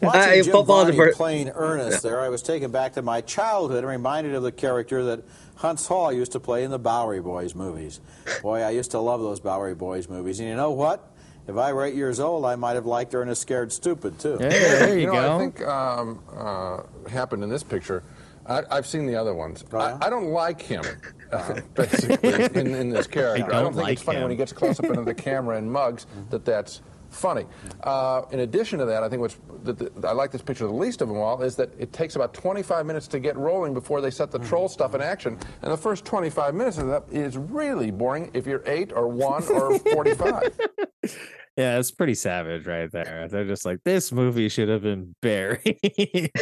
Watching Jim football Varney playing Ernest there, I was taken back to my childhood and reminded of the character that Huntz Hall used to play in the Bowery Boys movies. Boy, I used to love those Bowery Boys movies. And you know what? If I were eight years old, I might have liked Ernest Scared Stupid, too. Hey, there you, know, go. I think um, uh, happened in this picture. I, I've seen the other ones. Oh, yeah? I, I don't like him, uh, *laughs* basically, in, in this character. I don't think like it's funny him. when he gets close up into the camera and mugs that that's funny. Uh, in addition to that, I think what's that the, I like this picture the least of them all is that it takes about 25 minutes to get rolling before they set the troll stuff in action, and the first 25 minutes of that is really boring if you're eight or one or *laughs* 45. Yeah, it's pretty savage right there. They're just like, this movie should have been buried.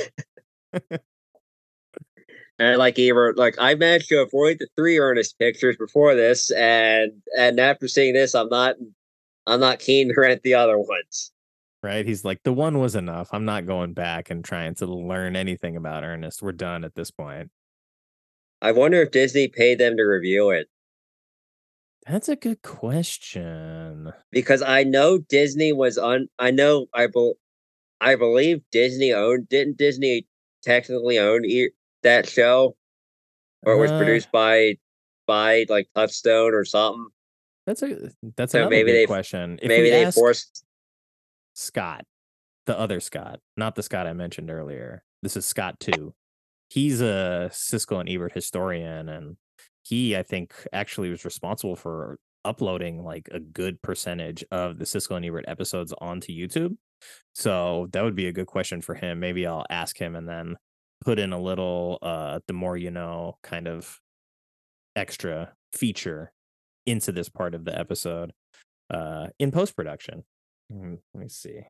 And like Ebert, like I managed to avoid the three Ernest pictures before this, and and after seeing this, I'm not I'm not keen to rent the other ones. right? He's like, the one was enough. I'm not going back and trying to learn anything about Ernest. We're done at this point. I wonder if Disney paid them to review it That's a good question. because I know Disney was on. I know I bel I believe Disney owned. Didn't Disney technically own e- that show, or it was Uh, produced by by like Touchstone or something? That's a that's So another maybe good they- question. If Maybe they forced. Scott, the other Scott, not the Scott I mentioned earlier. This is Scott too. He's a Siskel and Ebert historian, and he, I think, actually was responsible for uploading like a good percentage of the Siskel and Ebert episodes onto YouTube. So that would be a good question for him. Maybe I'll ask him and then put in a little uh the more you know kind of extra feature into this part of the episode uh in post production. Let me see.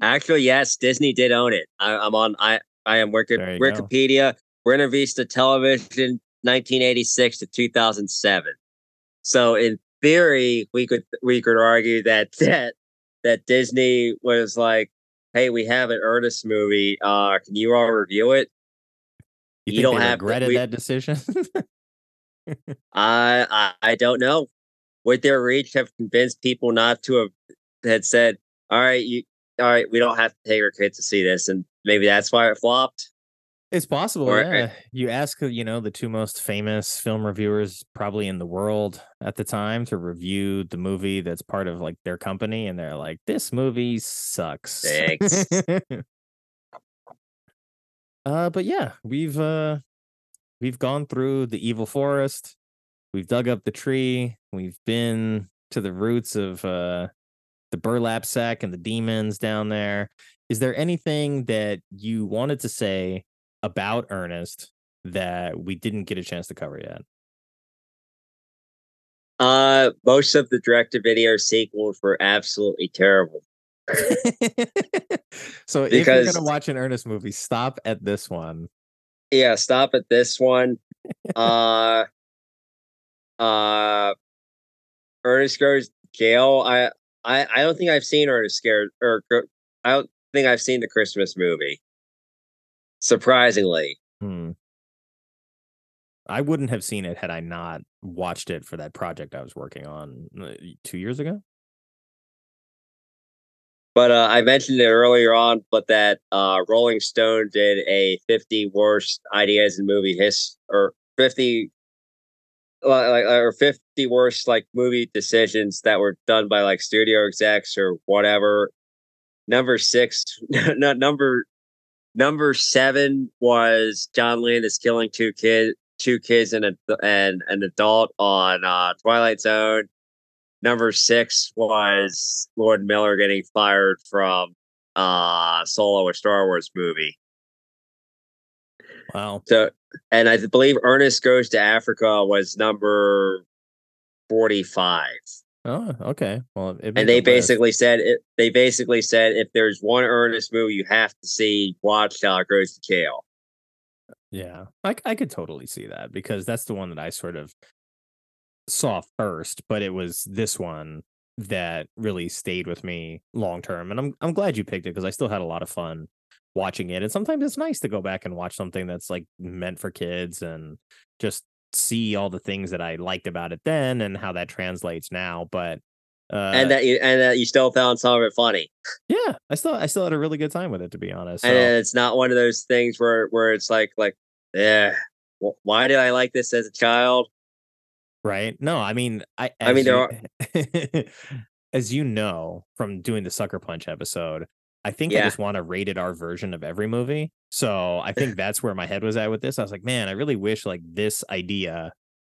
Actually, yes, Disney did own it. I, I'm on. I I am working you go. Wikipedia. Buena Vista Television, 1986 to 2007. So in theory, we could we could argue that *laughs* that that Disney was like, "Hey, we have an Ernest movie. Uh, can you all review it?" You, You don't have regretted we- that decision? *laughs* I, I I don't know. Would their reach have convinced people not to have had said, "All right, you, all right, we don't have to take our kids to see this," and maybe that's why it flopped. it's possible. Or- yeah. You ask, uh, you know, the two most famous film reviewers probably in the world at the time to review the movie that's part of like their company, and they're like, "This movie sucks." Thanks. *laughs* uh, but yeah, we've uh, we've gone through the evil forest. We've dug up the tree. We've been to the roots of uh, the burlap sack and the demons down there. Is there anything that you wanted to say about Ernest that we didn't get a chance to cover yet? Uh, most of the direct-to-video sequels were absolutely terrible. *laughs* so if you're gonna watch an Ernest movie, stop at this one. Yeah, stop at this one. *laughs* uh uh Ernest Goes to Jail. I I I don't think I've seen Ernest Scared or I don't think I've seen the Christmas movie. Surprisingly. Hmm. I wouldn't have seen it had I not watched it for that project I was working on uh, two years ago. But uh, I mentioned it earlier on, but that uh, Rolling Stone did a 50 worst ideas in movie his or 50 like or 50 worst like movie decisions that were done by like studio execs or whatever. Number six, *laughs* not number number seven was John Landis killing two kids, two kids and a and an adult on uh, Twilight Zone. Number six was Lord Miller getting fired from uh Solo, a Star Wars movie. Wow. So, and I believe Ernest Goes to Africa was number forty-five. Oh, okay. Well, it And they the list. basically said it. They basically said if there's one Ernest movie you have to see, Watchtower Goes to Jail. Yeah, I, I could totally see that because that's the one that I sort of saw first, but it was this one that really stayed with me long term. And I'm I'm glad you picked it because I still had a lot of fun watching it. And sometimes it's nice to go back and watch something that's like meant for kids and just see all the things that I liked about it then and how that translates now. But uh, and that you and that you still found some of it funny. yeah, I still I still had a really good time with it to be honest. So. And it's not one of those things where where it's like like yeah, why did I like this as a child? Right? No, I mean, I. I mean, as there you- *laughs* as you know from doing the Sucker Punch episode, I think I just want a rated R version of every movie. So I think *laughs* that's where my head was at with this. I was like, man, I really wish like this idea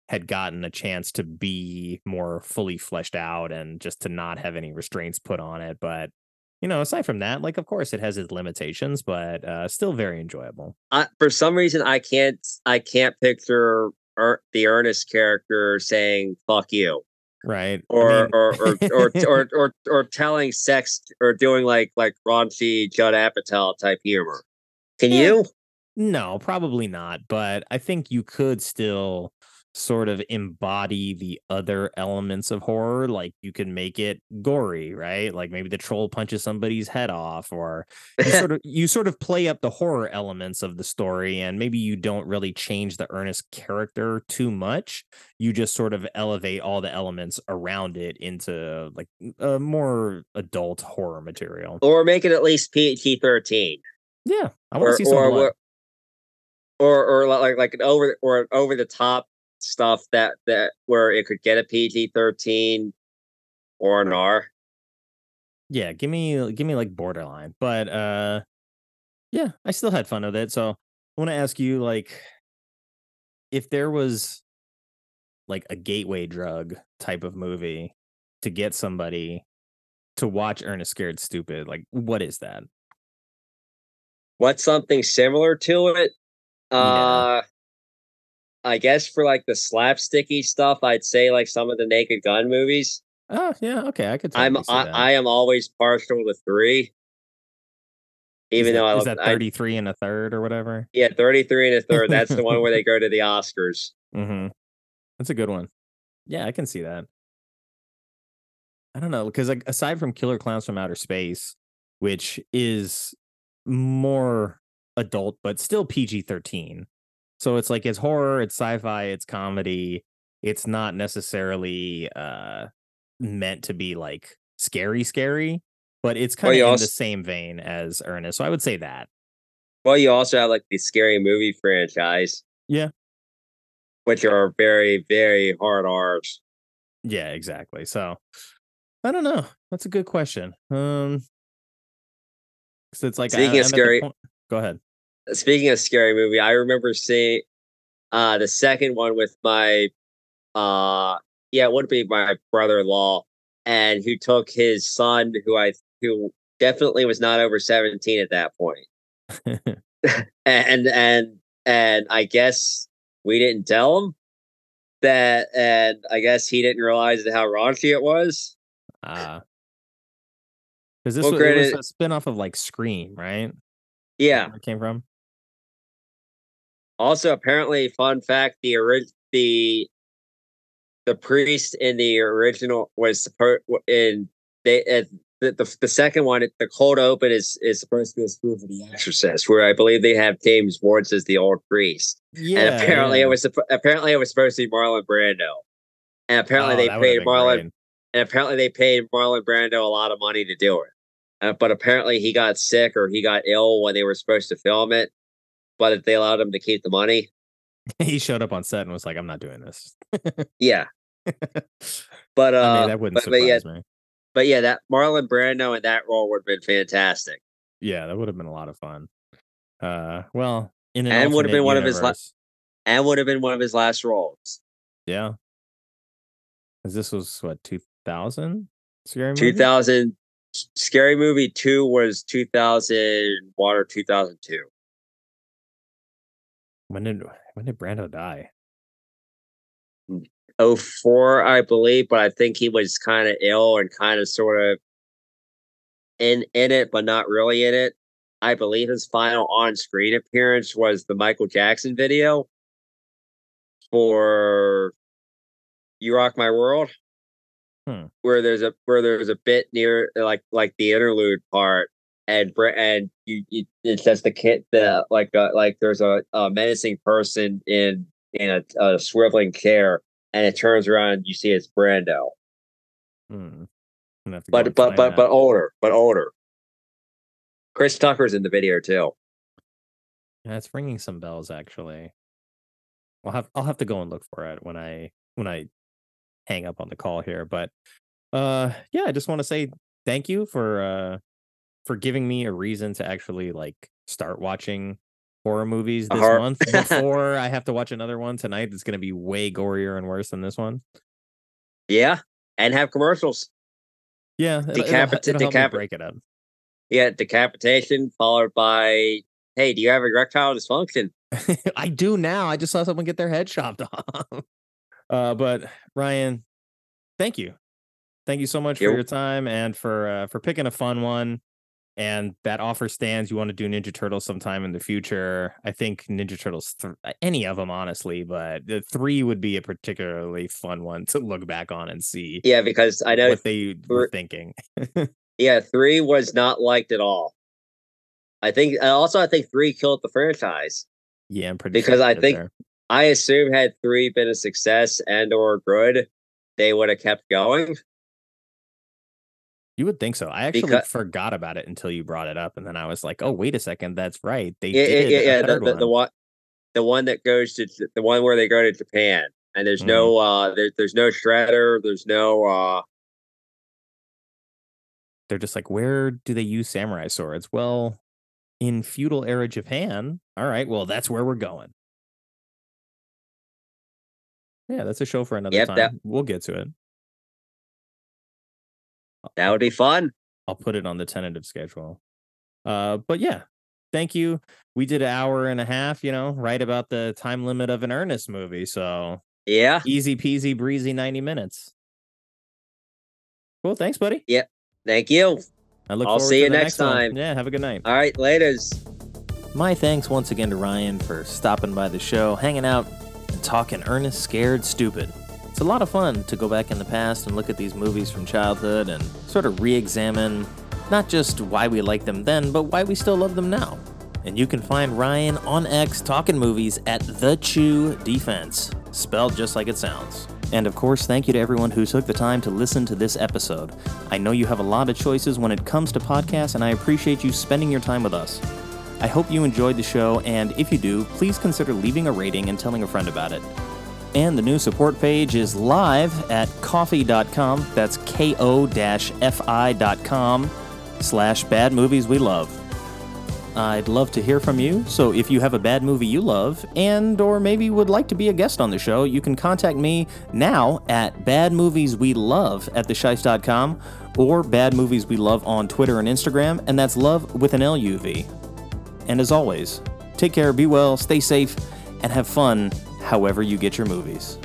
had gotten a chance to be more fully fleshed out and just to not have any restraints put on it. But you know, aside from that, like of course it has its limitations, but uh, still very enjoyable. I, for some reason, I can't I can't picture er, the Ernest character saying "fuck you" Right? I or mean- or, or, or, or *laughs* or or telling sex or doing like like raunchy Judd Apatow type humor. Can Yeah. you? No, probably not. But I think you could still sort of embody the other elements of horror. Like you can make it gory, right? Like maybe the troll punches somebody's head off, or you sort of you sort of play up the horror elements of the story, and maybe you don't really change the Ernest character too much. You just sort of elevate all the elements around it into like a more adult horror material. Or make it at least PG thirteen. Yeah, I want to see some or, or or like like an over or over the top stuff that that where it could get a PG thirteen or an R. yeah give me give me like borderline but uh yeah i still had fun with it so i want to ask you like if there was like a gateway drug type of movie to get somebody to watch ernest scared stupid like what is that What's something similar to it? Uh I guess for like the slapsticky stuff, I'd say like some of the Naked Gun movies. oh yeah okay i could I'm I. I am always partial to three. Even that, though I is that I- 33 and a third or whatever yeah, 33 and a *laughs* third. That's the one where they go to the Oscars. Mm-hmm. That's a good one. Yeah, I can see that. I don't know because like aside from Killer Clowns from Outer Space, which is more adult but still PG thirteen, so it's like it's horror, it's sci-fi, it's comedy. It's not necessarily uh meant to be like scary, scary, but it's Well, kind of in also- the same vein as Ernest. So I would say that. Well, you also have like the scary movie franchise, Yeah. which are very, very hard R's. Yeah, exactly. So I don't know. That's a good question. Um, 'cause it's like I- Speaking of I'm scary- Go ahead. Speaking of scary movie, I remember seeing uh the second one with my uh yeah, it would be my brother-in-law, and who took his son, who I who definitely was not over 17 at that point. *laughs* and and and I guess we didn't tell him that, and I guess he didn't realize how raunchy it was. Uh Because this Well, was, it was a spin-off of like Scream, right? Yeah. Where it came from. Also, apparently, fun fact: the orig- the the priest in the original was supposed in they uh, the, the the second one. The cold open is is supposed to be a spoof of The Exorcist, where I believe they have James Woods as the old priest. Yeah. and apparently yeah. it was apparently it was supposed to be Marlon Brando, and apparently Oh, they paid Marlon great. and apparently they paid Marlon Brando a lot of money to do it. Uh, but apparently he got sick or he got ill when they were supposed to film it, but if they allowed him to keep the money. *laughs* he showed up on set and was like, "I'm not doing this." *laughs* Yeah. But uh, I mean, that wouldn't but, but yeah, surprise me. but yeah, that Marlon Brando in that role would have been fantastic, Yeah, that would have been a lot of fun. Uh, well, in an and would have been one of his last, and would have been one of his last roles. Yeah. Because this was what 2000 scary movie. Two thousand, Scary Movie two was two thousand one or two thousand two. When did when did Brando die? oh four, I believe, but I think he was kind of ill and kind of sort of in in it, but not really in it. I believe his final on screen appearance was the Michael Jackson video for "You Rock My World," Hmm. where there's a where there's a bit near like like the interlude part. And and you, you it's just the kid the like uh, like there's a, a menacing person in in a, a swiveling chair and it turns around and you see it's Brando. Hmm. I'm gonna have to go But but but that. but older, but older. Chris Tucker's in the video too. Yeah, it's ringing some bells actually. I'll have I'll have to go and look for it when I when I hang up on the call here. But uh yeah, I just want to say thank you for uh for giving me a reason to actually like start watching horror movies this horror- month *laughs* before I have to watch another one tonight that's gonna be way gorier and worse than this one. Yeah, and have commercials. Yeah, it'll, it'll, Decapita- it'll help me decap- break it up. Yeah, decapitation followed by hey, do you have erectile dysfunction? *laughs* I do now. I just saw someone get their head chopped *laughs* off. Uh, but Ryan, thank you, thank you so much for your time and for uh, for picking a fun one. And that offer stands. You want to do Ninja Turtles sometime in the future? I think Ninja Turtles, th- any of them, honestly, but the three would be a particularly fun one to look back on and see Yeah, because I know what they were thinking. *laughs* yeah, three was not liked at all. I think also I think three killed the franchise. yeah, I'm pretty Because sure I think there. I assume had three been a success and or good, they would have kept going. You would think so. I actually Because- forgot about it until you brought it up, and then I was like, "Oh, wait a second, that's right. They yeah, did yeah, yeah. The, the, the one." one, the one that goes to the one where they go to Japan, and there's no, Mm-hmm. uh, there, there's no shredder, there's no, uh, they're just like, where do they use samurai swords? Well, in feudal era Japan. All right, well, that's where we're going. Yeah, that's a show for another Yep, time. that- We'll get to it. That would be fun. I'll put it on the tentative schedule. Uh, but yeah, thank you. We did an hour and a half, you know, right about the time limit of an Ernest movie. So Yeah, easy peasy breezy 90 minutes. Cool. Thanks, buddy. Yep. Thank you. I look I'll see you next one. time. Yeah, have a good night. All right, laters. My thanks once again to Ryan for stopping by the show, hanging out, and talking Ernest, scared, stupid. It's a lot of fun to go back in the past and look at these movies from childhood and sort of re examine not just why we liked them then, but why we still love them now. And you can find Ryan on X talking movies at The Chew Defense, spelled just like it sounds. And of course, thank you to everyone who took the time to listen to this episode. I know you have a lot of choices when it comes to podcasts, and I appreciate you spending your time with us. I hope you enjoyed the show, and if you do, please consider leaving a rating and telling a friend about it. And the new support page is live at ko-fi.com. That's ko-fi.com slash bad movies we love. I'd love to hear from you, so if you have a bad movie you love and or maybe would like to be a guest on the show, you can contact me now at badmovieswelove at thesheist.com or Bad Movies We Love on Twitter and Instagram, and that's love with an L-U-V. And as always, take care, be well, stay safe, and have fun however you get your movies.